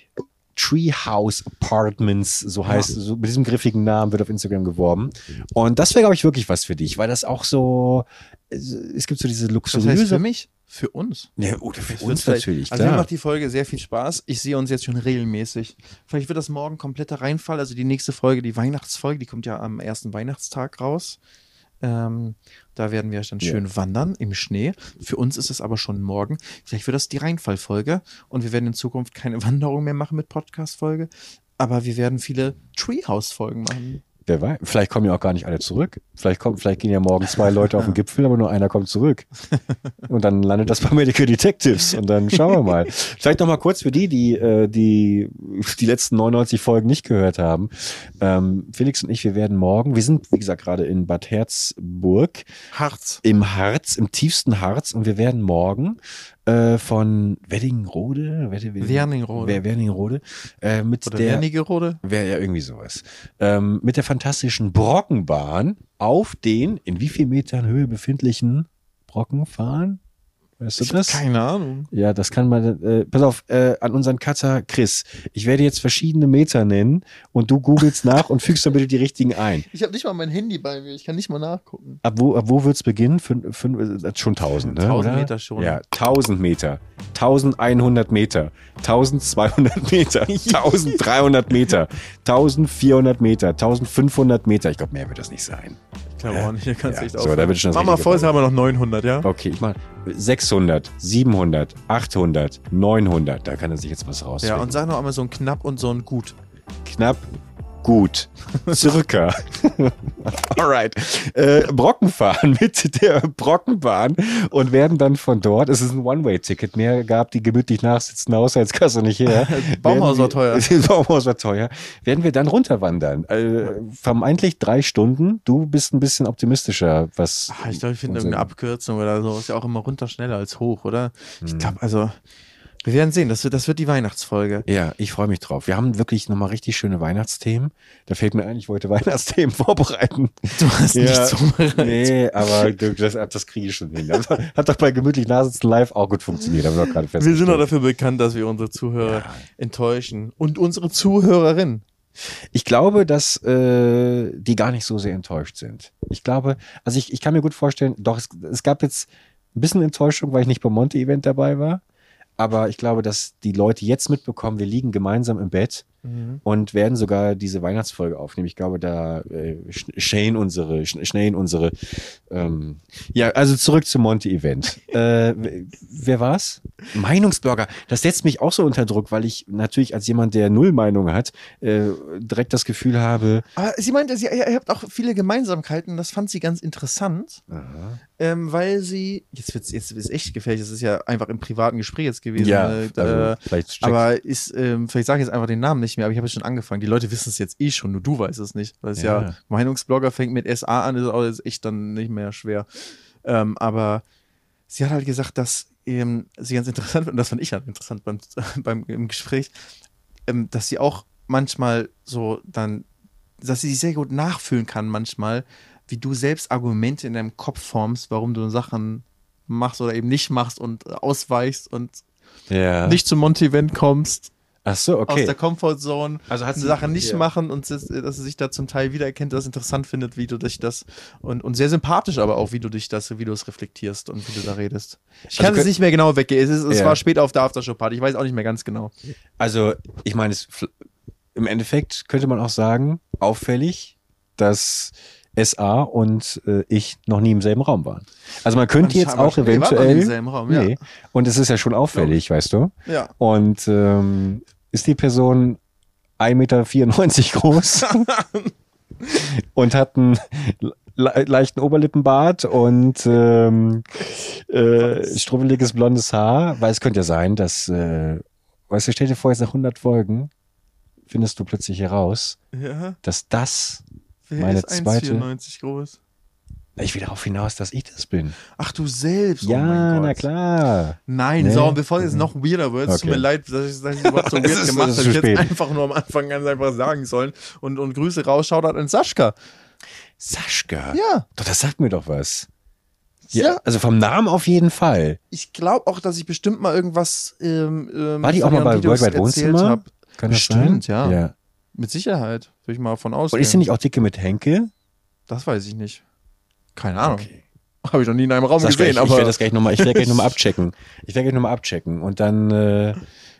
Treehouse Apartments, so heißt so mit diesem griffigen Namen wird auf Instagram geworben. Und das wäre, glaube ich, wirklich was für dich, weil das auch so, es gibt so diese Das luxuriöse. heißt für mich? Für uns. ja, oder für Das wird uns vielleicht- natürlich, Also mir macht die Folge sehr viel Spaß. Ich sehe uns jetzt schon regelmäßig. Vielleicht wird das morgen kompletter Reinfall. Also die nächste Folge, die Weihnachtsfolge, die kommt ja am ersten Weihnachtstag raus. Ähm, da werden wir dann Ja. schön wandern im Schnee. Für uns ist es aber schon morgen. Vielleicht wird das die Reinfallfolge und wir werden in Zukunft keine Wanderung mehr machen mit Podcast-Folge. Aber wir werden viele Treehouse-Folgen machen. Wer weiß, vielleicht kommen ja auch gar nicht alle zurück. Vielleicht, kommen, vielleicht gehen ja morgen zwei Leute auf den Gipfel, aber nur einer kommt zurück. Und dann landet das bei Medical Detectives und dann schauen wir mal. Vielleicht noch mal kurz für die, die äh, die, die letzten 99 Folgen nicht gehört haben. Ähm, Felix und ich, wir werden morgen, wir sind, wie gesagt, gerade in Bad Herzburg Harz. im Harz, im tiefsten Harz und wir werden morgen äh, von Weddingrode, Wed- Wed- Werningrode. Wer- Werningrode, äh, mit Oder der Wernigerode. Wäre ja irgendwie sowas. Ähm, mit der fantastischen Brockenbahn auf den in wie viel Metern Höhe befindlichen Brocken fahren? Weißt du Ich das? keine Ahnung. Ja, das kann man. Äh, pass auf, äh, an unseren Cutter Chris. Ich werde jetzt verschiedene Meter nennen und du googelst nach und fügst dann bitte die richtigen ein. Ich habe nicht mal mein Handy bei mir. Ich kann nicht mal nachgucken. Ab wo, ab wo wird's beginnen? Fün, fün, äh, schon 1000, ne? 1000 oder? Meter schon. Ja, 1000 Meter, 1100 Meter, 1200 Meter, 1300 Meter, 1400 Meter, 1500 Meter. Ich glaube, mehr wird das nicht sein. Glaube auch nicht. Da kannst Ja, du echt so, aufhören. da wird schon das Mach mal jetzt haben wir noch 900, ja? Okay, ich mach 600, 700, 800, 900. Da kann er sich jetzt was Ja, rausfinden. und sag noch einmal so ein knapp und so ein gut. Knapp, gut, circa. Alright. Äh, Brocken fahren mit der Brockenbahn und werden dann von dort, es ist ein One-Way-Ticket, mehr gab die gemütlich nachsitzende Haushaltskasse nicht her. Baumhaus war wir- Baumhaus war teuer. Werden wir dann runterwandern. Äh, vermeintlich drei Stunden. Du bist ein bisschen optimistischer, was. Ah, ich glaube, ich finde irgendeine Abkürzung oder so. Ist ja auch immer runter schneller als hoch, oder? Ich Hm. glaube, also, wir werden sehen. Das wird, das wird die Weihnachtsfolge. Ja, ich freue mich drauf. Wir haben wirklich nochmal richtig schöne Weihnachtsthemen. Da fällt mir ein, ich wollte Weihnachtsthemen vorbereiten. Du hast Ja, nicht so bereit. Nee, aber das, das kriege ich schon hin. Das hat doch bei gemütlich Nasitzen live auch gut funktioniert, haben wir doch gerade Wir sind doch dafür bekannt, dass wir unsere Zuhörer enttäuschen. Und unsere Zuhörerin. Ich glaube, dass äh, die gar nicht so sehr enttäuscht sind. Ich glaube, also ich, ich kann mir gut vorstellen, doch, es, es gab jetzt ein bisschen Enttäuschung, weil ich nicht beim Monte-Event dabei war. Aber ich glaube, dass die Leute jetzt mitbekommen, wir liegen gemeinsam im Bett und werden sogar diese Weihnachtsfolge aufnehmen. Ich glaube, da äh, schälen unsere, schneien unsere. Ähm, ja, also zurück zum Monte-Event. äh, wer war's? Meinungsblogger. Das setzt mich auch so unter Druck, weil ich natürlich als jemand, der null Meinung hat, äh, direkt das Gefühl habe, Aber sie meinte, sie, ihr habt auch viele Gemeinsamkeiten. Das fand sie ganz interessant, ähm, weil sie. Jetzt wird es jetzt wird's echt gefährlich. Das ist ja einfach im privaten Gespräch jetzt gewesen. ja, äh, also äh, vielleicht aber ist, ähm, vielleicht sage ich jetzt einfach den Namen nicht mehr, aber ich habe schon angefangen. Die Leute wissen es jetzt eh schon, nur du weißt es nicht. Weil es ja, Ja. Meinungsblogger fängt mit SA an, ist auch jetzt echt dann nicht mehr schwer. Ähm, aber sie hat halt gesagt, dass ähm, sie ganz interessant und das fand ich halt interessant beim, beim im Gespräch, ähm, dass sie auch manchmal so dann, dass sie sehr gut nachfühlen kann manchmal, wie du selbst Argumente in deinem Kopf formst, warum du Sachen machst oder eben nicht machst und ausweichst und ja. nicht zum Monty-Event kommst, Ach so, aus okay. der Comfortzone Also hat sie- Sachen nicht ja. machen und das- dass sie sich da zum Teil wiedererkennt, das interessant findet, wie du dich das und, und sehr sympathisch aber auch, wie du dich das, wie du es reflektierst und wie du da redest. Ich Also kann es nicht mehr genau weggehen. Es, ist, es Ja. war später auf der Aftershow-Party. Ich weiß auch nicht mehr ganz genau. Also, ich meine, im Endeffekt könnte man auch sagen, auffällig, dass SA und äh, ich noch nie im selben Raum waren. Also man könnte jetzt auch eventuell. im selben Raum, ja. Nee. Und es ist ja schon auffällig, weißt du? Ja. Und ähm, ist die Person 1,94 Meter groß und hat einen le leichten Oberlippenbart und ähm, äh, strubbeliges blondes Haar, weil es könnte ja sein, dass, äh, weißt du, stell dir vor, jetzt nach 100 Folgen findest du plötzlich heraus, ja. dass das, Wer Meine ist zweite- 1,94 groß? Ich will darauf hinaus, dass ich das bin. Ach, du selbst. oh ja, Gott. na klar. Nein, Nee. so, und bevor es noch weirder wird, es tut Okay. mir leid, dass ich dass ich überhaupt so weird ist- gemacht habe. Ich hätte spät. einfach nur am Anfang ganz einfach sagen sollen. Und, und Grüße raus, Shoutout an Sascha. Saschka? Ja. Doch, das sagt mir doch was. Ja. Also vom Namen auf jeden Fall. Ich glaube auch, dass ich bestimmt mal irgendwas ähm, ähm, War die auch mal bei Videos Worldwide Wohnzimmer? hab. Kann Bestimmt, ja. ja. Mit Sicherheit. Würde ich mal von Und ausgehen. ist sie nicht auch dicke mit Henke? Das weiß ich nicht. Keine Ahnung. Okay. Habe ich noch nie in einem Raum Sag gesehen, gleich, ich aber werde das gleich nochmal, ich werde gleich nochmal abchecken. Ich werde gleich nochmal abchecken. Und dann äh,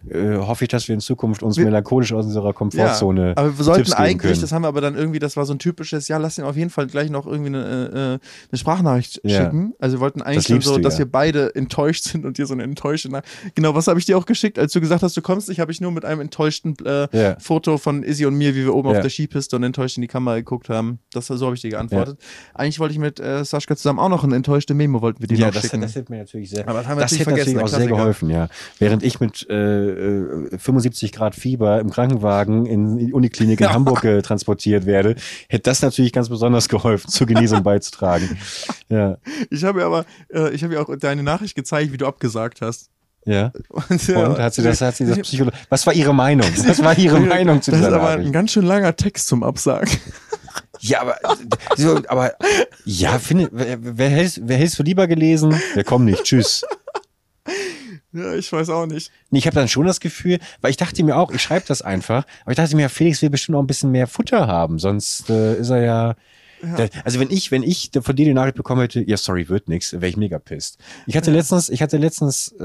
äh, hoffe ich, dass wir in Zukunft uns Wir- melancholisch aus unserer Komfortzone. Aber wir sollten Tipps geben eigentlich, können. das haben wir aber dann irgendwie, das war so ein typisches, ja, lass ihn auf jeden Fall gleich noch irgendwie eine, äh, äh, eine Sprachnachricht Ja. schicken. Also wir wollten eigentlich Das so, du, dass ja. wir beide enttäuscht sind und dir so eine enttäuschte Nach Genau, was habe ich dir auch geschickt, als du gesagt hast, du kommst nicht, habe ich nur mit einem enttäuschten äh, Ja. Foto von Izzy und mir, wie wir oben Ja. auf der Skipiste und enttäuscht in die Kamera geguckt haben. Das so habe ich dir geantwortet. Eigentlich wollte ich mit äh, Saschka zusammen auch noch eine enttäuschte Memo wollten wir dir Ja, noch das, schicken. das hätte mir natürlich sehr, Aber das haben wir das natürlich hätte natürlich auch sehr geholfen, ja. Während ich mit äh, äh, 75 Grad Fieber im Krankenwagen in die Uniklinik in Hamburg äh, transportiert werde, hätte das natürlich ganz besonders geholfen, zur Genesung beizutragen. Ja, Ich habe ihr aber, äh, ich habe ihr auch deine Nachricht gezeigt, wie du abgesagt hast. ja. Und, ja, Und hat sie das, hat sie das Psycholo Was war ihre Meinung? Was war ihre Meinung zu Das ist dieser aber ein ganz schön langer Text zum Absagen. Ja, aber, so, aber, ja, finde, wer, wer hältst, wer hältst du lieber gelesen? Der kommt nicht, tschüss. Ja, ich weiß auch nicht. Nee, ich habe dann schon das Gefühl, weil ich dachte mir auch, ich schreibe das einfach, aber ich dachte mir, Felix will bestimmt auch ein bisschen mehr Futter haben, sonst äh, ist er ja. Da, also wenn ich, wenn ich von dir die Nachricht bekommen hätte, ja sorry, wird nix, wäre ich mega pisst. Ich hatte letztens, ich hatte letztens äh,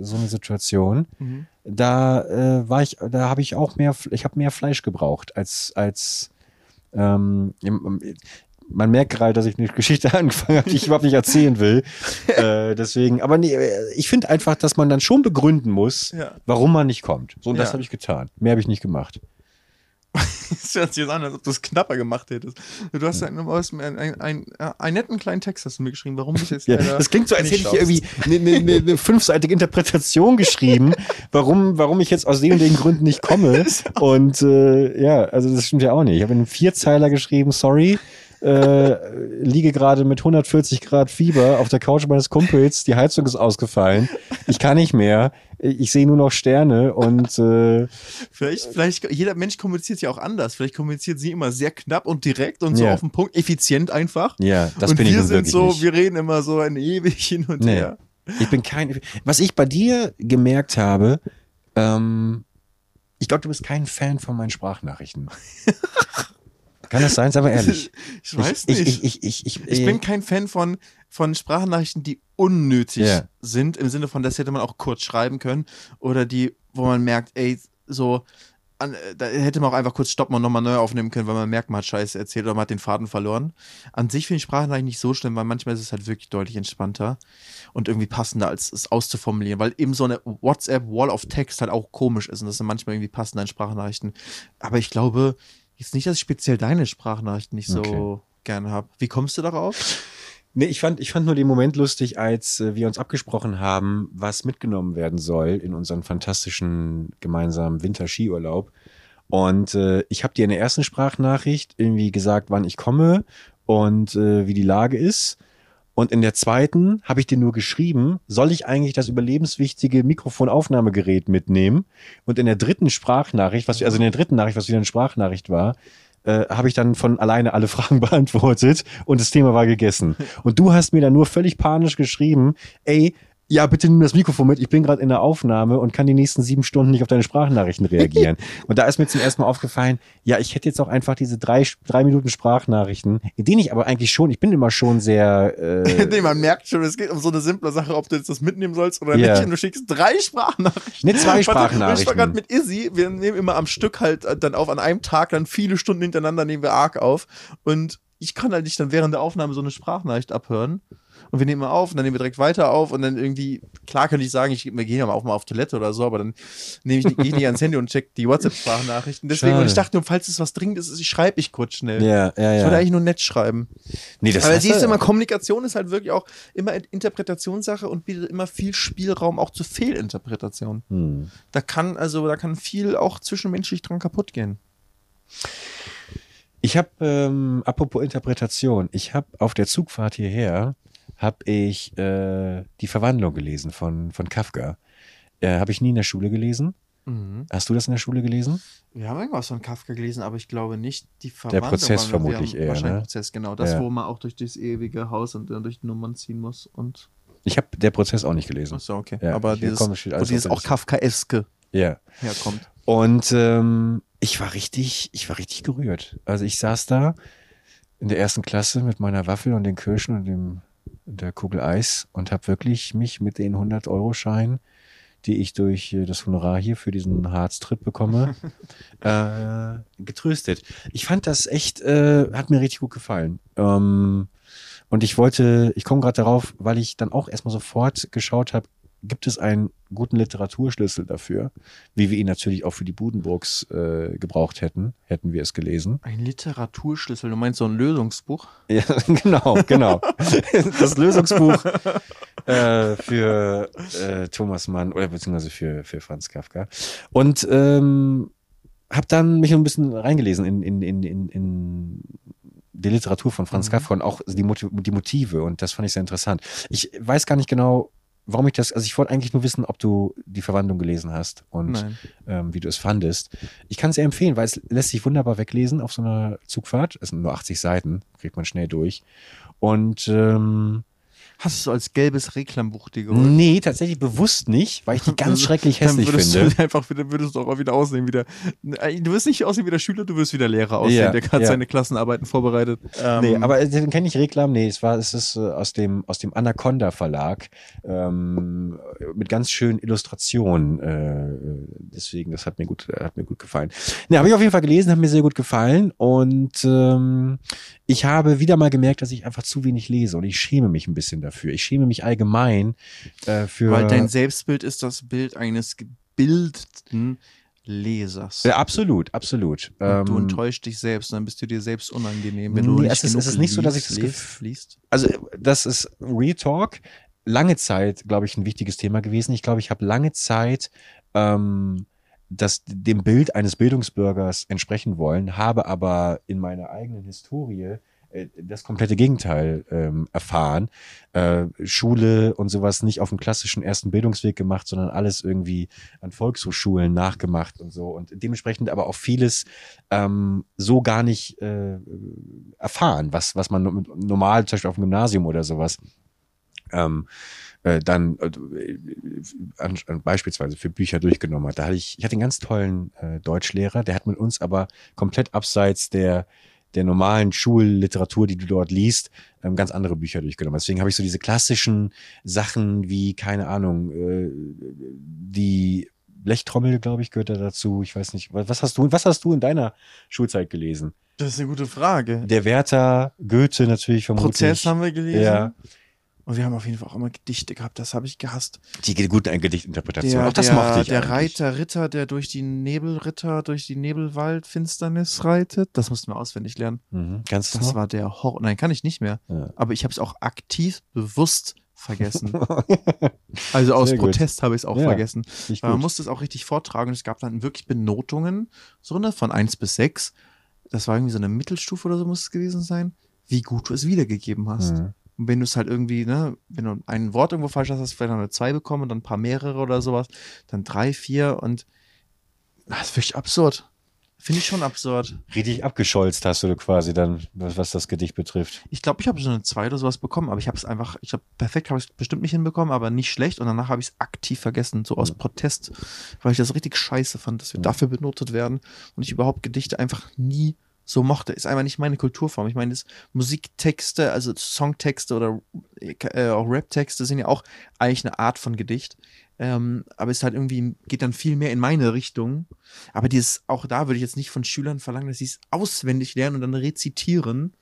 so eine Situation, Mhm. da äh, war ich, da habe ich auch mehr, ich habe mehr Fleisch gebraucht als als ähm, man merkt gerade, dass ich eine Geschichte angefangen habe, die ich überhaupt nicht erzählen will. äh, deswegen, aber nee, ich finde einfach, dass man dann schon begründen muss, Ja. warum man nicht kommt. So, und das Ja. habe ich getan. Mehr habe ich nicht gemacht. Das hört sich jetzt an, als ob du es knapper gemacht hättest. Du hast du mir einen, einen, einen, einen netten kleinen Text hast du mir geschrieben, warum ich jetzt Ja, das klingt so, als hätte ich irgendwie eine, eine, eine fünfseitige Interpretation geschrieben, warum, warum ich jetzt aus den und den Gründen nicht komme. Und äh, ja, also das stimmt ja auch nicht. Ich habe einen Vierzeiler geschrieben, sorry. Äh, liege gerade mit 140 Grad Fieber auf der Couch meines Kumpels, die Heizung ist ausgefallen, ich kann nicht mehr, ich sehe nur noch Sterne und äh, Vielleicht, vielleicht, jeder Mensch kommuniziert ja auch anders. Vielleicht kommuniziert sie immer sehr knapp und direkt und so Ja. auf den Punkt, effizient einfach. ja, das und bin ich wir nun sind wirklich so, nicht. wir reden immer so ein ewig hin und Nee. her. Ich bin kein. Was ich bei dir gemerkt habe, ähm, ich glaube, du bist kein Fan von meinen Sprachnachrichten. Kann das sein? Sei mal ehrlich. Ich weiß ich, nicht. Ich, ich, ich, ich, Ich bin kein Fan von, von Sprachnachrichten, die unnötig sind, im Sinne von, das hätte man auch kurz schreiben können. Oder die, wo man merkt, ey, so, an, äh, da hätte man auch einfach kurz stoppen und nochmal neu aufnehmen können, weil man merkt, man hat Scheiße erzählt oder man hat den Faden verloren. An sich finde ich Sprachnachrichten nicht so schlimm, weil manchmal ist es halt wirklich deutlich entspannter und irgendwie passender, als es auszuformulieren, weil eben so eine WhatsApp-Wall of Text halt auch komisch ist und das sind manchmal irgendwie passender in Sprachnachrichten. Aber ich glaube, jetzt nicht, dass ich speziell deine Sprachnachrichten nicht so Okay. gerne habe. Wie kommst du darauf? Nee, ich fand, ich fand nur den Moment lustig, als äh, wir uns abgesprochen haben, was mitgenommen werden soll in unseren fantastischen gemeinsamen Winterskiurlaub. Und äh, ich habe dir in der ersten Sprachnachricht irgendwie gesagt, wann ich komme und äh, wie die Lage ist. Und in der zweiten habe ich dir nur geschrieben, soll ich eigentlich das überlebenswichtige Mikrofonaufnahmegerät mitnehmen? Und in der dritten Sprachnachricht, was also in der dritten Nachricht, was wieder eine Sprachnachricht war, äh, habe ich dann von alleine alle Fragen beantwortet und das Thema war gegessen. Und du hast mir dann nur völlig panisch geschrieben, ey, ja, bitte nimm das Mikrofon mit, ich bin gerade in der Aufnahme und kann die nächsten sieben Stunden nicht auf deine Sprachnachrichten reagieren. und da ist mir zum ersten Mal aufgefallen, ja, ich hätte jetzt auch einfach diese drei, drei Minuten Sprachnachrichten, in denen ich aber eigentlich schon, ich bin immer schon sehr, äh, nee, man merkt schon, es geht um so eine simple Sache, ob du jetzt das mitnehmen sollst oder Ja. nicht. Und du schickst drei Sprachnachrichten. nicht zwei Warte, Ich war Sprachnachrichten. gerade mit Izzy, wir nehmen immer am Stück halt äh, dann auf, an einem Tag dann viele Stunden hintereinander nehmen wir arg auf. Und ich kann halt nicht dann während der Aufnahme so eine Sprachnachricht abhören. Und wir nehmen mal auf und dann nehmen wir direkt weiter auf und dann irgendwie, klar könnte ich sagen, ich, wir gehen ja mal auch mal auf Toilette oder so, aber dann nehme ich, gehe ich nicht ans Handy und check die WhatsApp-Sprachnachrichten. Deswegen, Schade. und ich dachte nur, falls es was Dringendes ist, ich schreibe ich kurz schnell. ja, ja, Ich wollte ja. eigentlich nur nett schreiben. Nee, das Aber siehst du du- immer, Kommunikation ist halt wirklich auch immer Interpretationssache und bietet immer viel Spielraum auch zu Fehlinterpretationen. hm. Da kann also, da kann viel auch zwischenmenschlich dran kaputt gehen. Ich habe, ähm, apropos Interpretation, ich habe auf der Zugfahrt hierher, habe ich äh, die Verwandlung gelesen von, von Kafka. Äh, habe ich nie in der Schule gelesen. Mhm. Hast du das in der Schule gelesen? Wir haben irgendwas von Kafka gelesen, aber ich glaube nicht die Verwandlung. Prozess wir- wir vermutlich eher, Wahrscheinlich ne? Prozess, genau. Das, Ja. wo man auch durch das ewige Haus und dann durch die Nummern ziehen muss. Und Ich habe der Prozess auch nicht gelesen. Achso, okay. Ja, aber dieses, steht wo dieses der auch Kafkaeske Ja. herkommt. Und ähm, ich war richtig, ich war richtig gerührt. Also ich saß da in der ersten Klasse mit meiner Waffel und den Kirschen und dem der Kugel Eis und habe wirklich mich mit den 100-Euro-Scheinen, die ich durch äh, das Honorar hier für diesen Harztritt bekomme, äh, getröstet. Ich fand das echt, äh, hat mir richtig gut gefallen. Ähm, und ich wollte, ich komme gerade darauf, weil ich dann auch erstmal sofort geschaut habe, gibt es einen guten Literaturschlüssel dafür, wie wir ihn natürlich auch für die Budenburgs äh, gebraucht hätten, hätten wir es gelesen. Ein Literaturschlüssel, du meinst so ein Lösungsbuch? Ja, genau, genau. Das Lösungsbuch äh, für äh, Thomas Mann oder beziehungsweise für, für Franz Kafka. Und ähm, habe dann mich ein bisschen reingelesen in, in, in, in, in die Literatur von Franz Mhm. Kafka und auch die, Motiv die Motive und das fand ich sehr interessant. Ich weiß gar nicht genau, warum ich das, also ich wollte eigentlich nur wissen, ob du die Verwandlung gelesen hast und ähm, wie du es fandest. Ich kann es sehr empfehlen, weil es lässt sich wunderbar weglesen auf so einer Zugfahrt. Es sind nur 80 Seiten, kriegt man schnell durch. Und ähm, Hast du als gelbes Reklambuch dir geholt? nee, tatsächlich bewusst nicht, weil ich die ganz schrecklich Dann hässlich würdest finde. Du einfach wieder, würdest du auch wieder aussehen wie der. Du wirst nicht aussehen wie der Schüler, du wirst wie der Lehrer aussehen, Ja, der gerade ja. seine Klassenarbeiten vorbereitet. Nee, Ähm, aber den kenne ich Reklam. Nee, es war, es ist äh, aus dem aus dem Anaconda Verlag ähm, mit ganz schönen Illustrationen. Äh, deswegen, das hat mir gut, hat mir gut gefallen. Ne, habe ich auf jeden Fall gelesen, hat mir sehr gut gefallen und ähm, ich habe wieder mal gemerkt, dass ich einfach zu wenig lese und ich schäme mich ein bisschen dafür. Ich schäme mich allgemein äh, für. Weil dein Selbstbild ist das Bild eines gebildeten Lesers. ja, absolut, absolut. Und du Ähm, enttäuschst dich selbst, dann bist du dir selbst unangenehm, wenn du Nee, nicht es ist- es ist nicht so, dass ich liest, das liest, liest. also das ist Real Talk. Lange Zeit, glaube ich, ein wichtiges Thema gewesen. Ich glaube, ich habe lange Zeit ähm, das dem Bild eines Bildungsbürgers entsprechen wollen, habe aber in meiner eigenen Historie äh, das komplette Gegenteil ähm, erfahren. Äh, Schule und sowas nicht auf dem klassischen ersten Bildungsweg gemacht, sondern alles irgendwie an Volkshochschulen nachgemacht und so. Und dementsprechend aber auch vieles ähm, so gar nicht äh, erfahren, was, was man no- normal, zum Beispiel auf dem Gymnasium oder sowas, ähm, äh, dann äh, an, an, beispielsweise für Bücher durchgenommen hat. Da hatte ich, ich hatte einen ganz tollen äh, Deutschlehrer, der hat mit uns aber komplett abseits der der normalen Schulliteratur, die du dort liest, ähm, ganz andere Bücher durchgenommen. Deswegen habe ich so diese klassischen Sachen wie, keine Ahnung, äh, die Blechtrommel, glaube ich, gehört da dazu. Ich weiß nicht, was hast du, was hast du in deiner Schulzeit gelesen? Das ist eine gute Frage. Der Werther, Goethe natürlich vermutlich. Prozess haben wir gelesen. Ja. Und wir haben auf jeden Fall auch immer Gedichte gehabt, das habe ich gehasst. Die guten Gedichtinterpretation. Auch das der, mochte ich der eigentlich. Reiter Ritter, der durch die Nebelritter, durch die Nebelwaldfinsternis reitet, das mussten wir auswendig lernen. Mhm. Du Das noch? war der Horror. Nein, kann ich nicht mehr. Ja. Aber ich habe es auch aktiv bewusst vergessen. Also aus Sehr gut. Protest habe ich es auch Ja, vergessen. Man gut. musste es auch richtig vortragen. Es gab dann wirklich Benotungen, so ne, von 1 bis 6. Das war irgendwie so eine Mittelstufe oder so muss es gewesen sein, wie gut du es wiedergegeben hast. Mhm. Und wenn du es halt irgendwie, ne, wenn du ein Wort irgendwo falsch hast, hast du vielleicht noch eine 2 bekommen und dann ein paar mehrere oder sowas, dann 3, 4 und das ist wirklich absurd. Finde ich schon absurd. Richtig abgescholzt hast du quasi dann, was, was das Gedicht betrifft. Ich glaube, ich habe so eine 2 oder sowas bekommen, aber ich habe es einfach, ich habe perfekt habe ich es bestimmt nicht hinbekommen, aber nicht schlecht und danach habe ich es aktiv vergessen, so aus. Protest, weil ich das richtig scheiße fand, dass wir dafür benotet werden und ich überhaupt Gedichte einfach nie so mochte. Ist einfach nicht meine Kulturform. Ich meine, das Musiktexte, also Songtexte oder äh, auch Raptexte sind ja auch eigentlich eine Art von Gedicht. Ähm, aber es halt irgendwie, geht dann viel mehr in meine Richtung. Aber dieses, auch da würde ich jetzt nicht von Schülern verlangen, dass sie es auswendig lernen und dann rezitieren.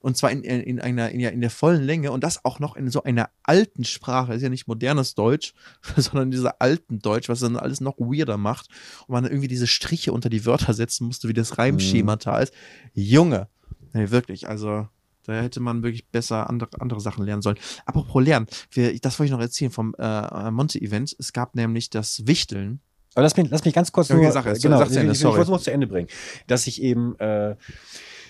Und zwar in, in, in einer, in, der- in der vollen Länge und das auch noch in so einer alten Sprache. Das ist ja nicht modernes Deutsch, sondern dieser alten Deutsch, was dann alles noch weirder macht. Und man irgendwie diese Striche unter die Wörter setzen musste, wie das Reimschemata ist. Junge, nee, wirklich, also da hätte man wirklich besser andere, andere Sachen lernen sollen. Apropos Lernen, wir, das wollte ich noch erzählen vom äh, Monte-Event. Es gab nämlich das Wichteln. Aber lass mich, lass mich ganz kurz Okay, nur, sag es, genau, ich, Ende, ich, ich wollte es noch zu Ende bringen, dass ich eben äh,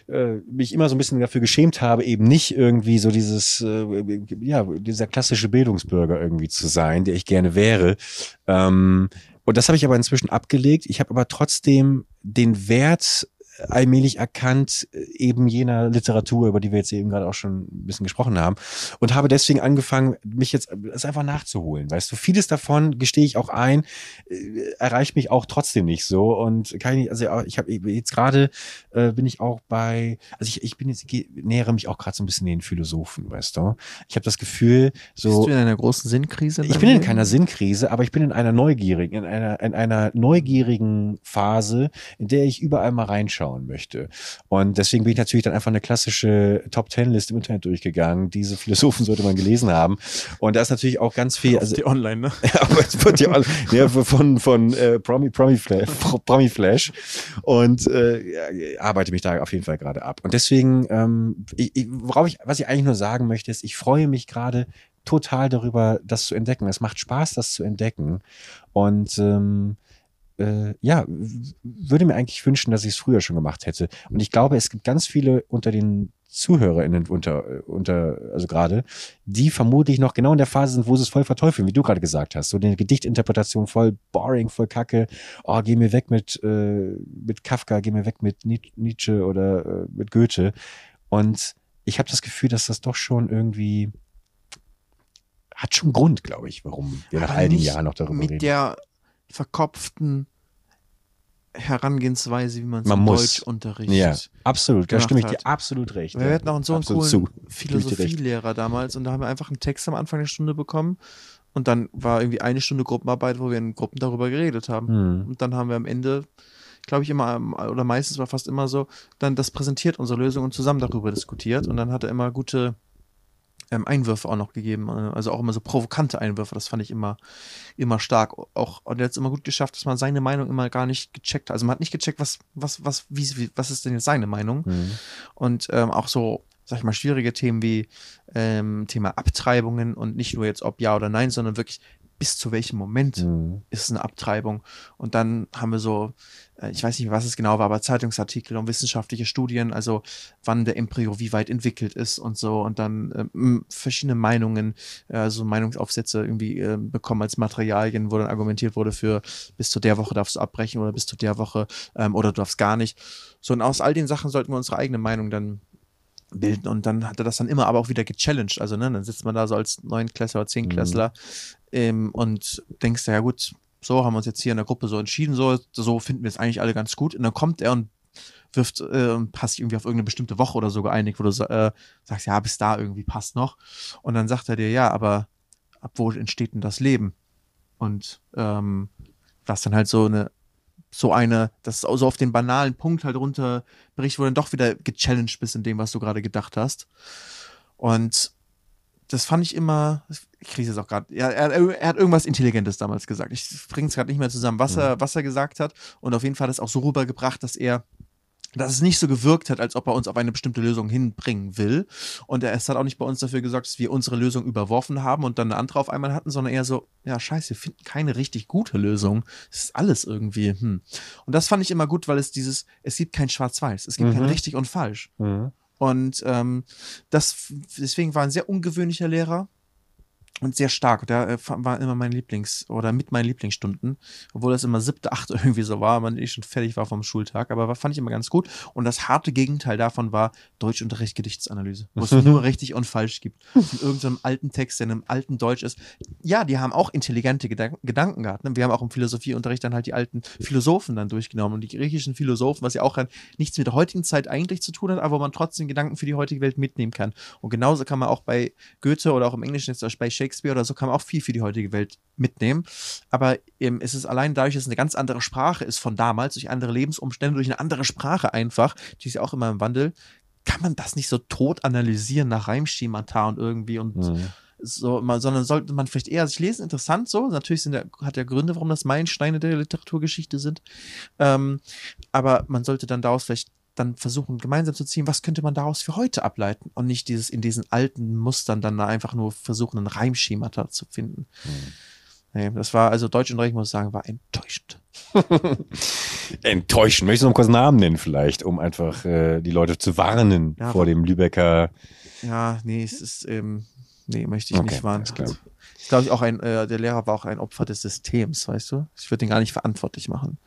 äh, mich immer so ein bisschen dafür geschämt habe, eben nicht irgendwie so dieses, äh, ja, dieser klassische Bildungsbürger irgendwie zu sein, der ich gerne wäre. Ähm, und das habe ich aber inzwischen abgelegt. Ich habe aber trotzdem den Wert allmählich erkannt, äh, eben jener Literatur, über die wir jetzt eben gerade auch schon ein bisschen gesprochen haben. Und habe deswegen angefangen, mich jetzt es einfach nachzuholen. Weißt du, vieles davon gestehe ich auch ein, äh, erreicht mich auch trotzdem nicht so. Und kann ich, also ich habe jetzt gerade äh, bin ich auch bei, also ich, ich bin jetzt, ich nähere mich auch gerade so ein bisschen den Philosophen, weißt du. Ich habe das Gefühl, so. Bist du in einer großen Sinnkrise? Ich bin in keiner Sinnkrise, aber ich bin in einer neugierigen, in einer, in einer neugierigen Phase, in der ich überall mal reinschaue anschauen möchte. Und deswegen bin ich natürlich dann einfach eine klassische Top Ten Liste im Internet durchgegangen. Diese Philosophen sollte man gelesen haben. Und da ist natürlich auch ganz viel. Also, die online, ne? online, ja, von, von äh, Promi, Promi, Flash, Promi Flash. Und äh, arbeite mich da auf jeden Fall gerade ab. Und deswegen, ähm, ich, ich, worauf ich, was ich eigentlich nur sagen möchte, ist, ich freue mich gerade total darüber, das zu entdecken. Es macht Spaß, das zu entdecken. Und ähm, äh, ja, würde mir eigentlich wünschen, dass ich es früher schon gemacht hätte. Und ich glaube, es gibt ganz viele unter den ZuhörerInnen unter, äh, unter, also gerade, die vermutlich noch genau in der Phase sind, wo sie es voll verteufeln, wie du gerade gesagt hast. So eine Gedichtinterpretation voll boring, voll kacke. Oh, geh mir weg mit, äh, mit Kafka, geh mir weg mit Nietzsche oder äh, mit Goethe. Und ich habe das Gefühl, dass das doch schon irgendwie hat schon Grund, glaube ich, warum wir nach all den Jahren noch darüber mit reden. Mit der verkopften Herangehensweise, wie man es in Deutsch unterrichtet. Ja, absolut, da stimme ich dir absolut recht. Wir hatten auch so einen coolen zu. Philosophielehrer damals und da haben wir einfach einen Text am Anfang der Stunde bekommen und dann war irgendwie eine Stunde Gruppenarbeit, wo wir in Gruppen darüber geredet haben. Hm. Und dann haben wir am Ende, glaube ich immer, oder meistens war fast immer so, dann das präsentiert, unsere Lösung und zusammen darüber diskutiert und dann hat er immer gute ähm, Einwürfe auch noch gegeben. Äh, also auch immer so provokante Einwürfe. Das fand ich immer, immer stark. Auch, und er hat es immer gut geschafft, dass man seine Meinung immer gar nicht gecheckt hat. Also man hat nicht gecheckt, was, was, was, wie, wie was ist denn jetzt seine Meinung? Mhm. Und ähm, auch so, sag ich mal, schwierige Themen wie ähm, Thema Abtreibungen und nicht nur jetzt ob ja oder nein, sondern wirklich bis zu welchem Moment mhm. ist eine Abtreibung. Und dann haben wir so, äh, ich weiß nicht, was es genau war, aber Zeitungsartikel und wissenschaftliche Studien, also wann der Embryo wie weit entwickelt ist und so. Und dann ähm, verschiedene Meinungen, äh, so Meinungsaufsätze irgendwie äh, bekommen als Materialien, wo dann argumentiert wurde für bis zu der Woche darfst du abbrechen oder bis zu der Woche ähm, oder du darfst gar nicht. So, und aus all den Sachen sollten wir unsere eigene Meinung dann bilden und dann hat er das dann immer aber auch wieder gechallenged. Also, ne, dann sitzt man da so als Neunklässler oder Zehnklässler mhm ähm, und denkst, ja gut, so haben wir uns jetzt hier in der Gruppe so entschieden, so, so finden wir es eigentlich alle ganz gut. Und dann kommt er und wirft äh, und passt irgendwie auf irgendeine bestimmte Woche oder so geeinigt, wo du äh, sagst, ja, bis da irgendwie passt noch. Und dann sagt er dir, ja, aber ab wo entsteht denn das Leben? Und ähm, was dann halt so eine, so eine, das so auf den banalen Punkt halt runterbricht, wo du dann doch wieder gechallenged bist in dem, was du gerade gedacht hast. Und das fand ich immer, ich kriege es auch gerade, er, er, er, hat irgendwas Intelligentes damals gesagt. Ich bringe es gerade nicht mehr zusammen, was, mhm. er, was er gesagt hat. Und auf jeden Fall hat es auch so rübergebracht, dass er dass es nicht so gewirkt hat, als ob er uns auf eine bestimmte Lösung hinbringen will. Und er es hat auch nicht bei uns dafür gesorgt, dass wir unsere Lösung überworfen haben und dann eine andere auf einmal hatten, sondern eher so, ja, scheiße, wir finden keine richtig gute Lösung. Es ist alles irgendwie, hm. Und das fand ich immer gut, weil es dieses, es gibt kein Schwarz-Weiß, es gibt mhm. kein richtig und falsch. Mhm. Und ähm, das, deswegen war ein sehr ungewöhnlicher Lehrer und sehr stark. Der äh, war immer mein Lieblings- oder mit meinen Lieblingsstunden, obwohl das immer siebte, achte irgendwie so war, man ich schon fertig war vom Schultag, aber fand ich immer ganz gut. Und das harte Gegenteil davon war Deutschunterricht Gedichtsanalyse, wo es nur richtig und falsch gibt. Von irgendeinem alten Text, der in einem alten Deutsch ist. Ja, die haben auch intelligente Gedank Gedanken gehabt. Ne? Wir haben auch im Philosophieunterricht dann halt die alten Philosophen dann durchgenommen und die griechischen Philosophen, was ja auch nichts mit der heutigen Zeit eigentlich zu tun hat, aber wo man trotzdem Gedanken für die heutige Welt mitnehmen kann. Und genauso kann man auch bei Goethe oder auch im Englischen jetzt bei Shakespeare Shakespeare oder so kann man auch viel für die heutige Welt mitnehmen. Aber ähm, es ist allein dadurch, dass es eine ganz andere Sprache ist von damals, durch andere Lebensumstände, durch eine andere Sprache einfach, die ist ja auch immer im Wandel, kann man das nicht so tot analysieren nach Reimschemata und irgendwie und mhm. so, mal, sondern sollte man vielleicht eher sich lesen, interessant so. Natürlich sind der, hat er Gründe, warum das Meilensteine der Literaturgeschichte sind. Ähm, aber man sollte dann daraus vielleicht dann versuchen, gemeinsam zu ziehen, was könnte man daraus für heute ableiten und nicht dieses in diesen alten Mustern dann einfach nur versuchen, ein Reimschemata zu finden. Mhm. Nee, das war, also Deutsch und Recht, muss ich sagen, war enttäuschend. enttäuschen. Möchtest du noch kurz Namen nennen vielleicht, um einfach äh, die Leute zu warnen Ja, vor dem Lübecker. Ja, nee, es ist, ähm, nee, möchte ich Okay, nicht warnen. klar. Ich glaube, ich auch ein, äh, der Lehrer war auch ein Opfer des Systems, weißt du? Ich würde den gar nicht verantwortlich machen.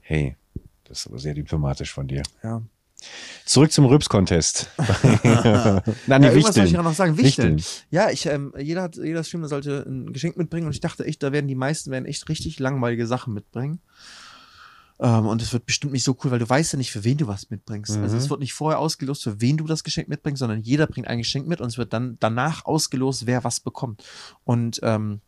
Hey, das ist aber sehr diplomatisch von dir. Ja. Zurück zum Rübs-Contest. Nein, ja, die wollte ich Wichteln. gerade noch sagen. Wichteln. Wichteln. Ja, ich, ähm, jeder hat, jeder Streamer sollte ein Geschenk mitbringen und ich dachte echt, da werden die meisten werden echt richtig langweilige Sachen mitbringen. Ähm, und es wird bestimmt nicht so cool, weil du weißt ja nicht, für wen du was mitbringst. Also Mhm. es wird nicht vorher ausgelost, für wen du das Geschenk mitbringst, sondern jeder bringt ein Geschenk mit und es wird dann danach ausgelost, wer was bekommt. Und ähm,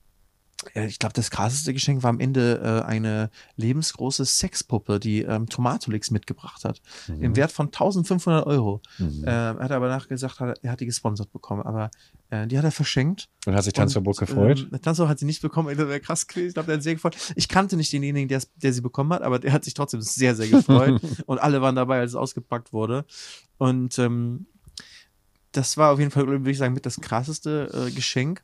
ich glaube, das krasseste Geschenk war am Ende äh, eine lebensgroße Sexpuppe, die ähm, Tomatolix mitgebracht hat. Im Wert von 1500 Euro. Mhm. Äh, er hat aber nachgesagt, hat, er hat die gesponsert bekommen. Aber äh, die hat er verschenkt. Und hat sich Tanzverbot gefreut? Ähm, Tanzverbot hat sie nicht bekommen. Das wäre krass gewesen. Ich glaube, der hat sehr gefreut. Ich kannte nicht denjenigen, der, der sie bekommen hat, aber der hat sich trotzdem sehr, sehr gefreut. und alle waren dabei, als es ausgepackt wurde. Und ähm, das war auf jeden Fall, würde ich sagen, mit das krasseste äh, Geschenk.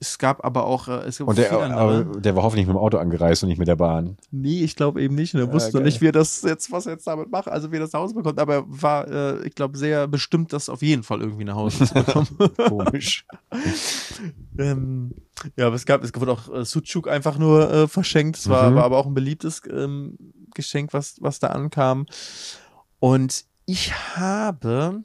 Es gab aber auch, äh, es gab Und der, aber der war hoffentlich mit dem Auto angereist und nicht mit der Bahn. Nee, ich glaube eben nicht. Und er wusste geil. nicht, wie er das jetzt, was er jetzt damit macht, also wie er das nach Hause bekommt. Aber er war, äh, ich glaube, sehr bestimmt, das auf jeden Fall irgendwie nach Hause zu bekommen. Komisch. ähm, ja, aber es gab, es wurde auch äh, Sucuk einfach nur äh, verschenkt. Es war, Mhm. war aber auch ein beliebtes ähm, Geschenk, was, was da ankam. Und ich habe.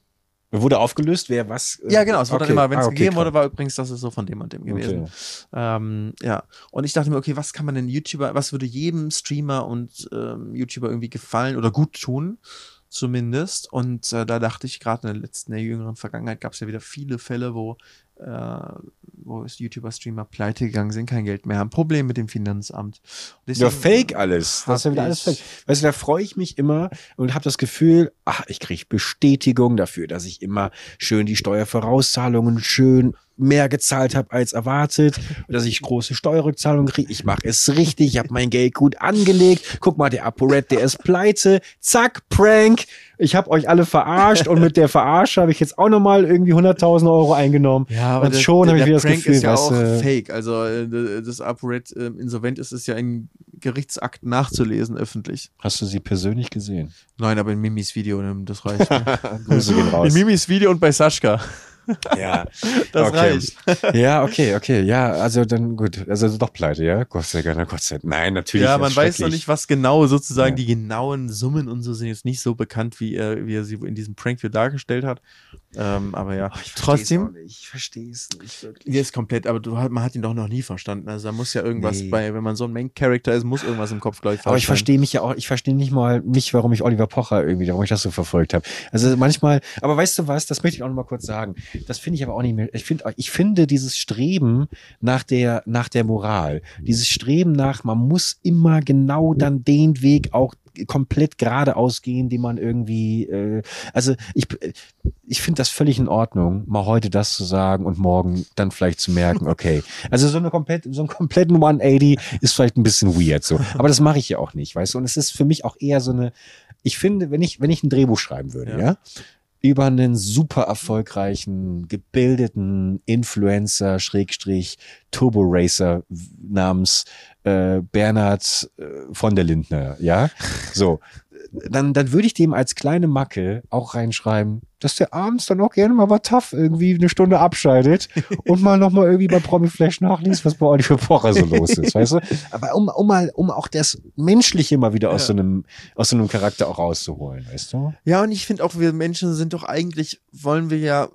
Wurde aufgelöst, wer was. äh, Ja, genau, es wurde okay. dann immer, wenn es Ah, okay, gegeben krass. wurde, war übrigens, das ist so von dem und dem gewesen. Okay. Ähm, ja, und ich dachte mir, okay, was kann man denn YouTuber, was würde jedem Streamer und ähm, YouTuber irgendwie gefallen oder gut tun, zumindest. Und äh, da dachte ich, gerade in der letzten, der jüngeren Vergangenheit gab es ja wieder viele Fälle, wo, wo es YouTuber, Streamer pleite gegangen sind, kein Geld mehr haben, Problem mit dem Finanzamt. Ja, fake alles. Das ist ja wieder alles fake. Weißt du, da freue ich mich immer und habe das Gefühl, ach, ich kriege Bestätigung dafür, dass ich immer schön die Steuervorauszahlungen schön mehr gezahlt habe als erwartet, dass ich große Steuerrückzahlungen kriege. Ich mache es richtig, ich habe mein Geld gut angelegt. Guck mal, der ApoRed, der ist pleite. Zack, Prank. Ich habe euch alle verarscht und mit der Verarsche habe ich jetzt auch nochmal irgendwie 100.000 Euro eingenommen. Ja, aber und der, schon habe ich der wieder das Prank Gefühl, ist ja auch du, fake. Also äh, das ApoRed äh, insolvent ist, ist ja in Gerichtsakt nachzulesen öffentlich. hast du sie persönlich gesehen? Nein, aber in Mimis Video, ne, das reicht. Ne? Grüße gehen raus. In Mimis Video und bei Sascha. Ja, Das Okay. reicht. ja, okay, okay, ja, also dann gut, also doch pleite, ja, Gott sei Dank, Gott sei Dank. Nein, natürlich. Ja, man weiß noch nicht, was genau sozusagen Ja. die genauen Summen und so sind jetzt nicht so bekannt, wie er, wie er sie in diesem Prankvideo dargestellt hat. Ähm, aber ja, trotzdem. ich verstehe es nicht wirklich. Ja, ist komplett, aber du, man hat ihn doch noch nie verstanden. Also da muss ja irgendwas Nee. bei, wenn man so ein Main-Character ist, muss irgendwas im Kopf, glaube ich, Aber ich verstehe mich ja auch, ich verstehe nicht mal nicht, warum ich Oliver Pocher irgendwie, warum ich das so verfolgt habe. Also manchmal, aber weißt du was, das möchte ich auch noch mal kurz sagen. Das finde ich aber auch nicht mehr, ich finde, ich finde dieses Streben nach der, nach der Moral, dieses Streben nach, man muss immer genau dann den Weg auch komplett geradeaus gehen, den man irgendwie, äh, also ich, ich finde das völlig in Ordnung, mal heute das zu sagen und morgen dann vielleicht zu merken, okay. Also so eine komplett, so einen kompletten 180 ist vielleicht ein bisschen weird so. Aber das mache ich ja auch nicht, weißt du? Und es ist für mich auch eher so eine, ich finde, wenn ich, wenn ich ein Drehbuch schreiben würde, Ja. ja, über einen super erfolgreichen, gebildeten Influencer, Schrägstrich, Turbo Racer namens äh, Bernhard äh, von der Lindner, ja, so, dann, dann würde ich dem als kleine Macke auch reinschreiben, dass der abends dann auch gerne mal bei TAF irgendwie eine Stunde abscheidet und mal nochmal irgendwie bei Promiflash nachliest, was bei Oliver Pocher so los ist, weißt du? Aber um, um mal, um auch das Menschliche mal wieder aus Ja. so einem, aus so einem Charakter auch rauszuholen, weißt du? Ja, und ich finde auch, wir Menschen sind doch eigentlich, wollen wir ja,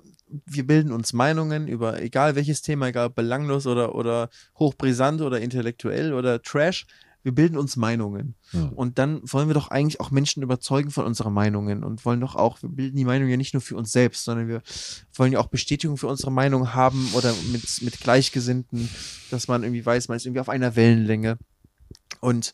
wir bilden uns Meinungen über egal welches Thema, egal belanglos oder, oder hochbrisant oder intellektuell oder Trash. Wir bilden uns Meinungen. Hm. Und dann wollen wir doch eigentlich auch Menschen überzeugen von unseren Meinungen und wollen doch auch, wir bilden die Meinung ja nicht nur für uns selbst, sondern wir wollen ja auch Bestätigung für unsere Meinung haben oder mit, mit Gleichgesinnten, dass man irgendwie weiß, man ist irgendwie auf einer Wellenlänge. Und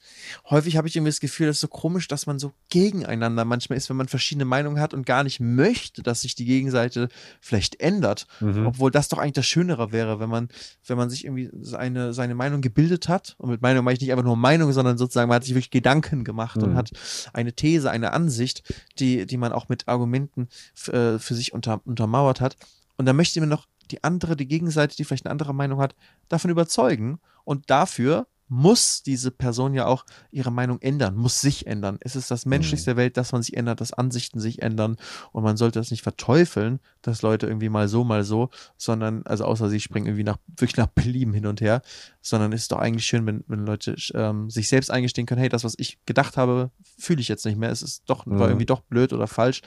häufig habe ich irgendwie das Gefühl, das ist so komisch, dass man so gegeneinander manchmal ist, wenn man verschiedene Meinungen hat und gar nicht möchte, dass sich die Gegenseite vielleicht ändert. Mhm. Obwohl das doch eigentlich das Schönere wäre, wenn man, wenn man sich irgendwie seine, seine Meinung gebildet hat. Und mit Meinung meine ich nicht einfach nur Meinung, sondern sozusagen, man hat sich wirklich Gedanken gemacht und Mhm. hat eine These, eine Ansicht, die, die man auch mit Argumenten äh, für sich unter, untermauert hat. Und da möchte man noch die andere, die Gegenseite, die vielleicht eine andere Meinung hat, davon überzeugen und dafür muss diese Person ja auch ihre Meinung ändern, muss sich ändern. Es ist das Menschlichste der Welt, dass man sich ändert, dass Ansichten sich ändern und man sollte das nicht verteufeln, dass Leute irgendwie mal so, mal so, sondern, also außer sie springen irgendwie nach, wirklich nach Belieben hin und her, sondern es ist doch eigentlich schön, wenn, wenn Leute ähm, sich selbst eingestehen können, hey, das, was ich gedacht habe, fühle ich jetzt nicht mehr. Es ist doch, war Mhm. irgendwie doch blöd oder falsch,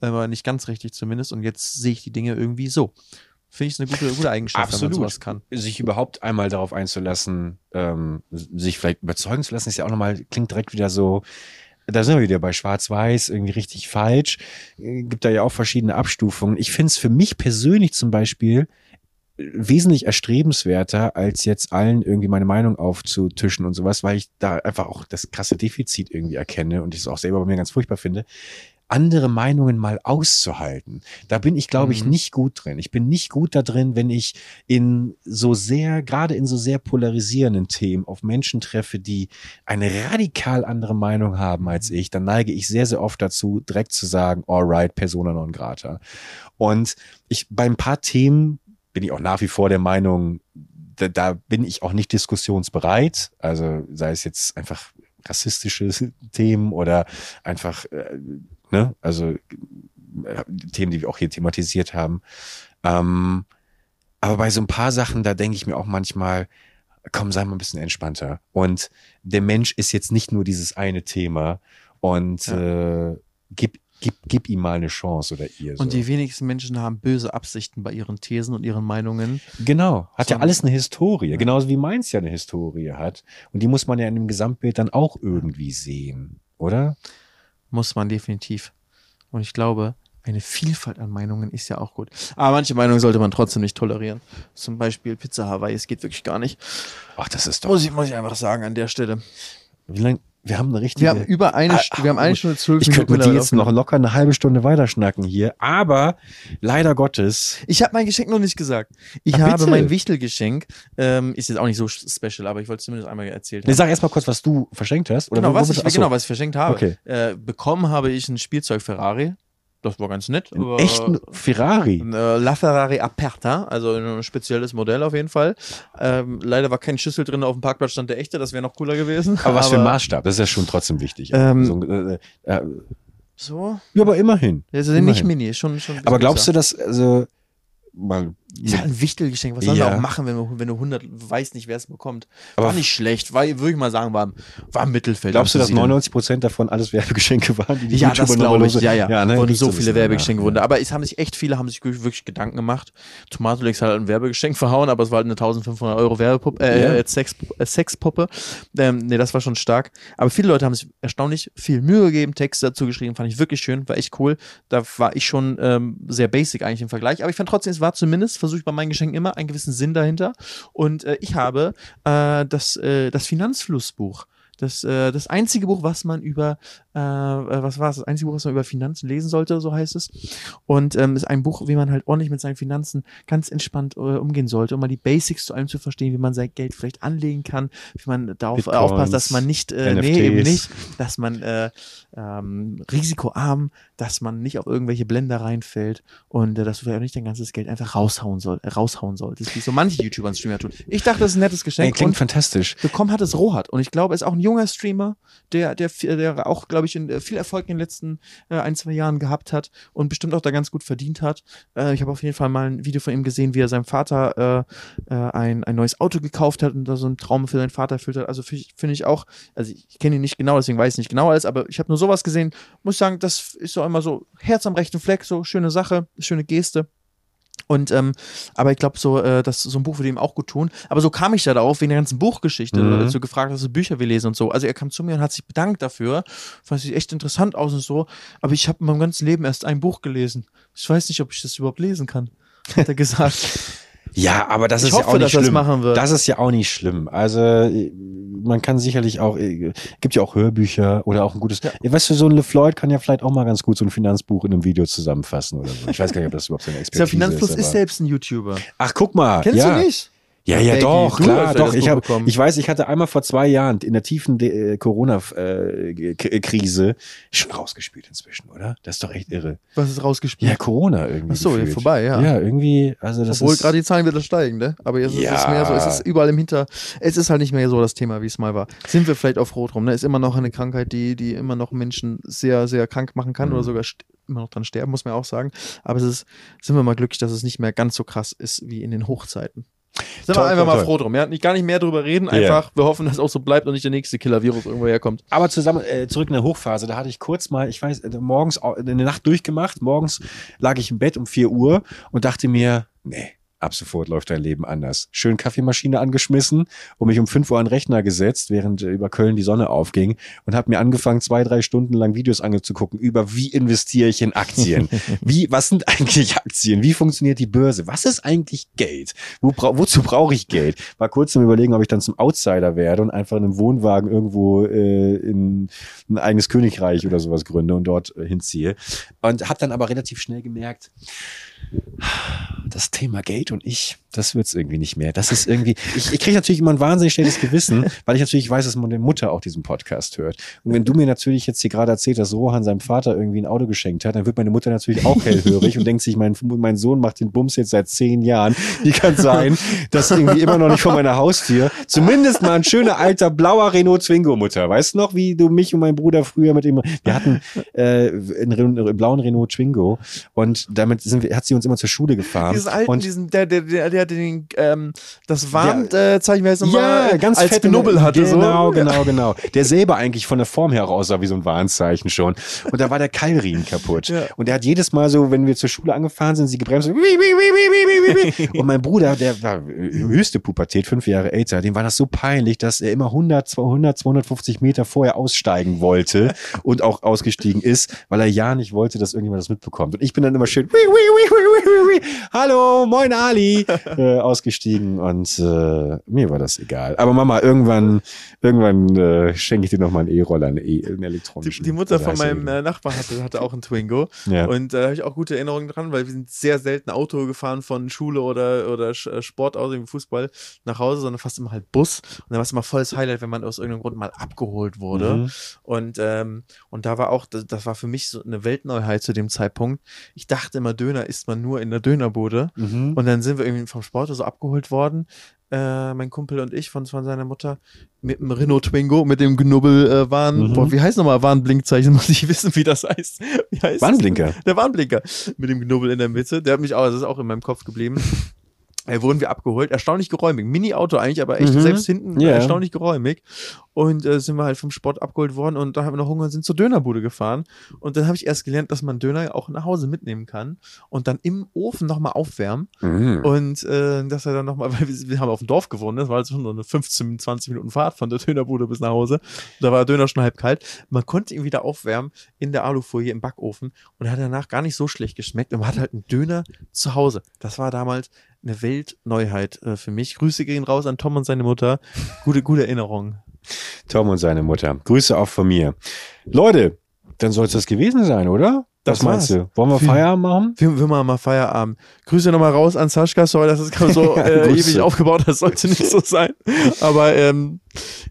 aber nicht ganz richtig zumindest und jetzt sehe ich die Dinge irgendwie so. Finde ich eine gute, gute Eigenschaft, wenn man Absolut. sowas kann. sich überhaupt einmal darauf einzulassen, ähm, sich vielleicht überzeugen zu lassen, ist ja auch nochmal, klingt direkt wieder so, da sind wir wieder bei Schwarz-Weiß, irgendwie richtig falsch. Äh, Gibt da ja auch verschiedene Abstufungen. Ich finde es für mich persönlich zum Beispiel wesentlich erstrebenswerter, als jetzt allen irgendwie meine Meinung aufzutischen und sowas, weil ich da einfach auch das krasse Defizit irgendwie erkenne und ich es auch selber bei mir ganz furchtbar finde andere Meinungen mal auszuhalten. Da bin ich, glaube ich, Mhm. nicht gut drin. Ich bin nicht gut da drin, wenn ich in so sehr, gerade in so sehr polarisierenden Themen auf Menschen treffe, die eine radikal andere Meinung haben als ich. Dann neige ich sehr, sehr oft dazu, direkt zu sagen, alright, persona non grata. Und ich, bei ein paar Themen bin ich auch nach wie vor der Meinung, da, da bin ich auch nicht diskussionsbereit. Also sei es jetzt einfach rassistische Themen oder einfach, äh, ne, also äh, Themen, die wir auch hier thematisiert haben. Ähm, aber bei so ein paar Sachen, da denke ich mir auch manchmal, komm, sei mal ein bisschen entspannter. Und der Mensch ist jetzt nicht nur dieses eine Thema und äh, gib, gib, gib ihm mal eine Chance oder ihr. So. Und die wenigsten Menschen haben böse Absichten bei ihren Thesen und ihren Meinungen. Genau, hat ja Sondern- alles eine Historie, Ja. genauso wie meins ja eine Historie hat. Und die muss man ja in dem Gesamtbild dann auch irgendwie sehen, oder? Muss man definitiv. Und ich glaube, eine Vielfalt an Meinungen ist ja auch gut. Aber manche Meinungen sollte man trotzdem nicht tolerieren. Zum Beispiel Pizza Hawaii, es geht wirklich gar nicht. Ach, das ist doch. Muss ich, muss ich einfach sagen an der Stelle. Wie lang, wir haben eine richtige. Wir haben über eine, Ah, wir haben eine Stunde zwölf ich könnte mit dir mittlerweile jetzt noch locker eine halbe Stunde weiterschnacken hier, aber leider Gottes. Ich habe mein Geschenk noch nicht gesagt. Ich Ach, habe bitte. mein Wichtelgeschenk, ähm, ist jetzt auch nicht so special, aber ich wollte es zumindest einmal erzählt haben. sag erst mal kurz, was du verschenkt hast. Oder Genau, wo- was womit- ich, genau, was ich verschenkt habe. Okay. Äh, bekommen habe ich ein Spielzeug Ferrari. Das war ganz nett. einen aber- echten Ferrari. Äh, La Ferrari Aperta, also ein spezielles Modell auf jeden Fall. Ähm, leider war kein Schlüssel drin, auf dem Parkplatz stand der echte, das wäre noch cooler gewesen. Aber was für ein Maßstab, das ist ja schon trotzdem wichtig. Ähm, so, äh, äh, So? ja, aber immerhin. Also Immerhin. nicht mini, schon, schon. Aber glaubst du, dass, also, mal, Ist halt ein Wichtelgeschenk. Was sollen Ja. wir auch machen, wenn du, wenn du 100, weiß nicht, wer es bekommt. Aber war nicht schlecht. War, würde ich mal sagen, war, war im Mittelfeld. glaubst du, dass anzusiedeln. 99 Prozent davon alles Werbegeschenke waren? Die die Ja, das YouTuber glaube ich. Ja, ja. ja ne, riecht so viele Werbegeschenke danach, wurden. Aber es haben sich echt viele haben sich wirklich Gedanken gemacht. Tomatolex hat halt ein Werbegeschenk verhauen, aber es war halt eine 1500 Euro Werbepuppe, äh, Ja. Sex, äh, Sexpuppe. Ähm, nee, das war schon stark. Aber viele Leute haben sich erstaunlich viel Mühe gegeben, Texte dazu geschrieben, fand ich wirklich schön, war echt cool. Da war ich schon ähm, sehr basic eigentlich im Vergleich. Aber ich fand trotzdem, es war zumindest, versuche ich bei meinen Geschenken immer, einen gewissen Sinn dahinter. Und äh, ich habe äh, das, äh, das Finanzflussbuch. Das, äh, das einzige Buch, was man über, äh, äh, was war es? Das einzige Buch, was man über Finanzen lesen sollte, so heißt es. Und ähm, ist ein Buch, wie man halt ordentlich mit seinen Finanzen ganz entspannt äh, umgehen sollte, um mal die Basics zu allem zu verstehen, wie man sein Geld vielleicht anlegen kann, wie man darauf äh, Bitcoins, aufpasst, dass man nicht, äh, nee, NFTs. eben nicht, dass man äh, ähm, risikoarm, dass man nicht auf irgendwelche Blender reinfällt und äh, dass du vielleicht auch nicht dein ganzes Geld einfach raushauen soll, äh, raushauen solltest, wie so manche YouTuber und Streamer tun. Ich dachte, das ist ein nettes Ey, Geschenk. klingt und fantastisch. bekommen hat es Rohat. Und ich glaube, er ist auch ein junger Streamer, der, der, der auch, glaube ich, äh, viel Erfolg in den letzten äh, ein, zwei Jahren gehabt hat und bestimmt auch da ganz gut verdient hat. Äh, ich habe auf jeden Fall mal ein Video von ihm gesehen, wie er seinem Vater äh, äh, ein, ein neues Auto gekauft hat und da so einen Traum für seinen Vater erfüllt hat. Also finde ich, find ich auch, also ich kenne ihn nicht genau, deswegen weiß ich nicht genau alles, aber ich habe nur sowas gesehen. Muss ich sagen, das ist so immer so Herz am rechten Fleck, so schöne Sache, schöne Geste. Und ähm, aber ich glaube, so, äh, das so ein Buch würde ihm auch gut tun. Aber so kam ich da darauf, wegen der ganzen Buchgeschichte, Mhm. mhm. so gefragt, was für Bücher wir lesen und so. Also er kam zu mir und hat sich bedankt dafür. Fand sich echt interessant aus und so. Aber ich habe in meinem ganzen Leben erst ein Buch gelesen. Ich weiß nicht, ob ich das überhaupt lesen kann. Hat er gesagt. Ja, aber das Ich ist hoffe, ja auch nicht schlimm. machen wird. Das ist ja auch nicht schlimm. Also man kann sicherlich auch, äh, gibt ja auch Hörbücher oder auch ein gutes. Ja. Weißt du, so ein LeFloid kann ja vielleicht auch mal ganz gut so ein Finanzbuch in einem Video zusammenfassen oder so. Ich weiß gar nicht, ob das überhaupt seine Expertise Finanzfluss ist. ist selbst ein YouTuber. Ach, guck mal. Kennst ja. du nicht? Ja, ja, doch, klar, ja doch. Ich, hab, ich weiß, ich hatte einmal vor zwei Jahren in der tiefen äh, Corona-Krise schon rausgespielt inzwischen, oder? Das ist doch echt irre. Was ist rausgespielt? Ja, Corona irgendwie. Ach so, ja, vorbei, ja. Ja, irgendwie, also das Obwohl gerade die Zahlen wieder steigen, ne? Aber jetzt ist es Ja. mehr so, es ist überall im Hinter, es ist halt nicht mehr so das Thema, wie es mal war. Sind wir vielleicht auch froh drum, ne? Ist immer noch eine Krankheit, die, die immer noch Menschen sehr, sehr krank machen kann Mhm. oder sogar immer noch dran sterben, muss man auch sagen. Aber es ist, sind wir mal glücklich, dass es nicht mehr ganz so krass ist wie in den Hochzeiten. Sind Toll, wir einfach toll, mal toll. froh drum. Ja, nicht, gar nicht mehr drüber reden, einfach, wir hoffen, dass es auch so bleibt und nicht der nächste Killer-Virus irgendwo herkommt. Aber zusammen, äh, zurück in der Hochphase, da hatte ich kurz mal, ich weiß, äh, morgens au- eine Nacht durchgemacht. Morgens lag ich im Bett um 4 Uhr und dachte mir, nee, ab sofort läuft dein Leben anders. Schön Kaffeemaschine angeschmissen und mich um 5 Uhr an den Rechner gesetzt, während äh, über Köln die Sonne aufging und habe mir angefangen, zwei, drei Stunden lang Videos anzugucken über wie investiere ich in Aktien. wie, was sind eigentlich Aktien? Wie funktioniert die Börse? Was ist eigentlich Geld? Wo wozu brauche ich Geld? War kurz zum Überlegen, ob ich dann zum Outsider werde und einfach in einem Wohnwagen irgendwo äh, in ein eigenes Königreich oder sowas gründe und dort äh, hinziehe. Und habe dann aber relativ schnell gemerkt, das Thema Geld und ich, das wird's irgendwie nicht mehr. Das ist irgendwie, ich, ich kriege natürlich immer ein wahnsinnig schlechtes Gewissen, weil ich natürlich weiß, dass meine Mutter auch diesen Podcast hört. Und wenn du mir natürlich jetzt hier gerade erzählt, dass Rohan seinem Vater irgendwie ein Auto geschenkt hat, dann wird meine Mutter natürlich auch hellhörig und denkt sich, mein, mein Sohn macht den Bums jetzt seit zehn Jahren. Wie kann sein, dass irgendwie immer noch nicht vor meiner Haustür zumindest mal ein schöner alter blauer Renault Twingo Mutter. Weißt du noch, wie du mich und mein Bruder früher mit dem, wir hatten äh, einen, einen blauen Renault Twingo und damit sind wir, hat sie uns immer zur Schule gefahren. Diesen alten, und diesen, der, der, der, der den, ähm, das Warnzeichen, wie heißt es ja, nochmal, ganz als Knubbel hatte. Genau, so. genau, genau. Der selber eigentlich von der Form her aussah wie so ein Warnzeichen schon. Und da war der Keilriemen kaputt. Ja. Und er hat jedes Mal so, wenn wir zur Schule angefahren sind, sie gebremst. Und mein Bruder, der war höchste Pubertät, fünf Jahre älter, dem war das so peinlich, dass er immer 100, 200, 250 Meter vorher aussteigen wollte und auch ausgestiegen ist, weil er ja nicht wollte, dass irgendjemand das mitbekommt. Und ich bin dann immer schön, wie, wie, wie, hallo, moin Ali, äh, ausgestiegen und äh, mir war das egal. Aber Mama, irgendwann, irgendwann äh, schenke ich dir noch mal einen E-Roller, einen, e einen Die, elektronischen. die Mutter von 30er. meinem äh, Nachbar hatte, hatte auch einen Twingo. Ja. Und da habe ich auch gute Erinnerungen dran, weil wir sind sehr selten Auto gefahren von Schule oder, oder äh, Sportauto, wie Fußball, nach Hause, sondern fast immer halt Bus. Und dann war es immer volles Highlight, wenn man aus irgendeinem Grund mal abgeholt wurde. Mhm. Und, ähm, und da war auch, das, das war für mich so eine Weltneuheit zu dem Zeitpunkt. Ich dachte immer, Döner isst man nur in der Dönerbude. Mhm. Und dann sind wir irgendwie vom Sport so abgeholt worden, äh, mein Kumpel und ich von, von seiner Mutter, mit dem Renault Twingo, mit dem Knubbel äh, Warn, Mhm. boah, wie heißt nochmal Warnblinkzeichen, muss ich wissen, wie das heißt. Wie heißt Warnblinker. Der Warnblinker mit dem Knubbel in der Mitte, der hat mich auch, das ist auch in meinem Kopf geblieben. Äh, wurden wir abgeholt, erstaunlich geräumig. Mini-Auto eigentlich, aber echt Mhm. selbst hinten äh, erstaunlich geräumig. Und äh, sind wir halt vom Sport abgeholt worden und da haben wir noch Hunger und sind zur Dönerbude gefahren. Und dann habe ich erst gelernt, dass man Döner auch nach Hause mitnehmen kann und dann im Ofen nochmal aufwärmen. Mhm. Und äh, dass er dann nochmal, weil wir, wir haben auf dem Dorf gewohnt, das war also schon so eine 15, 20 Minuten Fahrt von der Dönerbude bis nach Hause. Da war der Döner schon halb kalt. Man konnte ihn wieder aufwärmen in der Alufolie im Backofen und er hat danach gar nicht so schlecht geschmeckt und man hat halt einen Döner zu Hause. Das war damals eine Weltneuheit äh, für mich. Grüße gehen raus an Tom und seine Mutter. Gute, gute Erinnerung. Tom und seine Mutter. Grüße auch von mir. Leute, dann soll es das gewesen sein, oder? Das Was meinst war's. du? Wollen wir Feierabend machen? Wir, wir machen mal Feierabend. Grüße nochmal raus an Saschka. Sorry, dass es gerade so äh, ewig aufgebaut Das sollte nicht so sein. Aber ähm,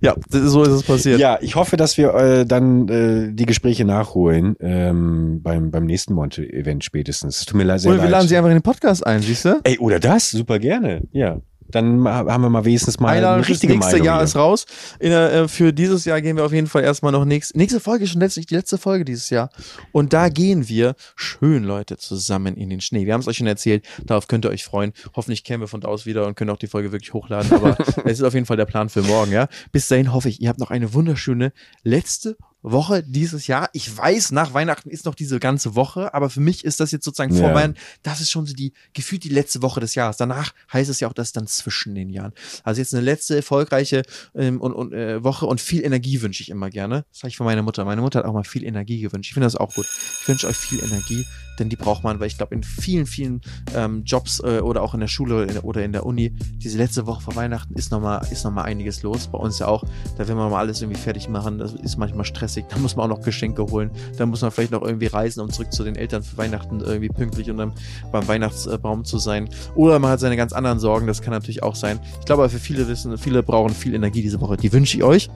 ja, so ist es passiert. Ja, ich hoffe, dass wir äh, dann äh, die Gespräche nachholen ähm, beim, beim nächsten Monte-Event spätestens. Es Tut mir leid, sehr Oder wir leid. laden sie einfach in den Podcast ein, siehst du? Ey, oder das? Super gerne. Ja. Dann haben wir mal wenigstens mal Einladung eine richtige nächste Meinung Jahr hier. ist raus. In äh, für dieses Jahr gehen wir auf jeden Fall erstmal noch nächste, nächste Folge ist schon letztlich die letzte Folge dieses Jahr. Und da gehen wir schön, Leute, zusammen in den Schnee. Wir haben es euch schon erzählt, darauf könnt ihr euch freuen. Hoffentlich kennen wir von da aus wieder und können auch die Folge wirklich hochladen. Aber es ist auf jeden Fall der Plan für morgen, ja. Bis dahin hoffe ich, ihr habt noch eine wunderschöne letzte Woche dieses Jahr. Ich weiß, nach Weihnachten ist noch diese ganze Woche, aber für mich ist das jetzt sozusagen vor Ja. Weihnachten, das ist schon so die, gefühlt die letzte Woche des Jahres. Danach heißt es ja auch, dass dann zwischen den Jahren. Also jetzt eine letzte erfolgreiche ähm, und, und, äh, Woche und viel Energie wünsche ich immer gerne. Das sage ich von meiner Mutter. Meine Mutter hat auch mal viel Energie gewünscht. Ich finde das auch gut. Ich wünsche euch viel Energie denn die braucht man, weil ich glaube, in vielen, vielen ähm, Jobs äh, oder auch in der Schule oder in der Uni, diese letzte Woche vor Weihnachten ist nochmal ist noch mal einiges los. Bei uns ja auch. Da will man mal alles irgendwie fertig machen. Das ist manchmal stressig. Da muss man auch noch Geschenke holen. Da muss man vielleicht noch irgendwie reisen, um zurück zu den Eltern für Weihnachten irgendwie pünktlich und dann beim Weihnachtsbaum zu sein. Oder man hat seine ganz anderen Sorgen. Das kann natürlich auch sein. Ich glaube, für viele wissen, viele brauchen viel Energie diese Woche. Die wünsche ich euch.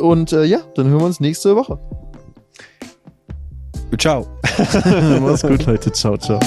Und äh, ja, dann hören wir uns nächste Woche. Ciao. Mach's gut, Leute. Ciao, ciao.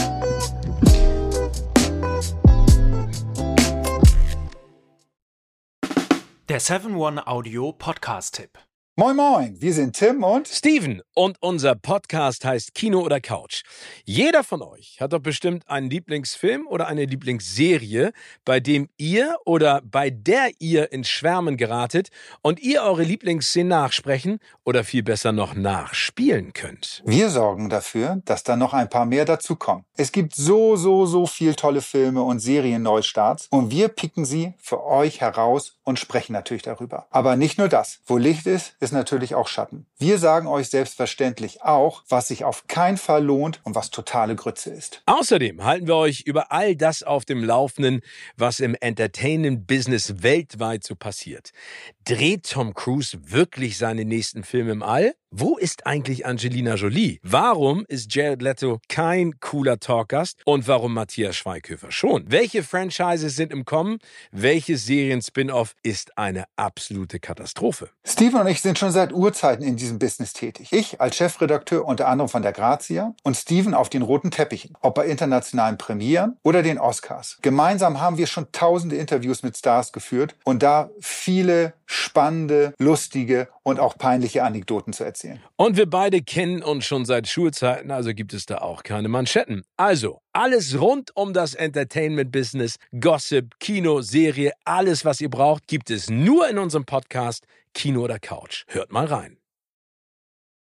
Der 7-One-Audio-Podcast-Tipp. Moin Moin, wir sind Tim und Steven und unser Podcast heißt Kino oder Couch. Jeder von euch hat doch bestimmt einen Lieblingsfilm oder eine Lieblingsserie, bei dem ihr oder bei der ihr ins Schwärmen geratet und ihr eure Lieblingsszenen nachsprechen oder viel besser noch nachspielen könnt. Wir sorgen dafür, dass da noch ein paar mehr dazukommen. Es gibt so, so, so viel tolle Filme und Serien-Neustarts und wir picken sie für euch heraus und sprechen natürlich darüber. Aber nicht nur das. Wo Licht ist, ist natürlich auch Schatten. Wir sagen euch selbstverständlich auch, was sich auf keinen Fall lohnt und was totale Grütze ist. Außerdem halten wir euch über all das auf dem Laufenden, was im Entertainment-Business weltweit so passiert. Dreht Tom Cruise wirklich seine nächsten Filme im All? Wo ist eigentlich Angelina Jolie? Warum ist Jared Leto kein cooler Talkgast? Und warum Matthias Schweighöfer schon? Welche Franchises sind im Kommen? Welches Serien-Spin-Off ist eine absolute Katastrophe? Steven und ich sind schon seit Urzeiten in diesem Business tätig. Ich als Chefredakteur unter anderem von der Grazia und Steven auf den roten Teppichen, ob bei internationalen Premieren oder den Oscars. Gemeinsam haben wir schon tausende Interviews mit Stars geführt und da viele spannende, lustige und auch peinliche Anekdoten zu erzählen. Und wir beide kennen uns schon seit Schulzeiten, also gibt es da auch keine Manschetten. Also, alles rund um das Entertainment-Business, Gossip, Kino, Serie, alles, was ihr braucht, gibt es nur in unserem Podcast Kino oder Couch. Hört mal rein.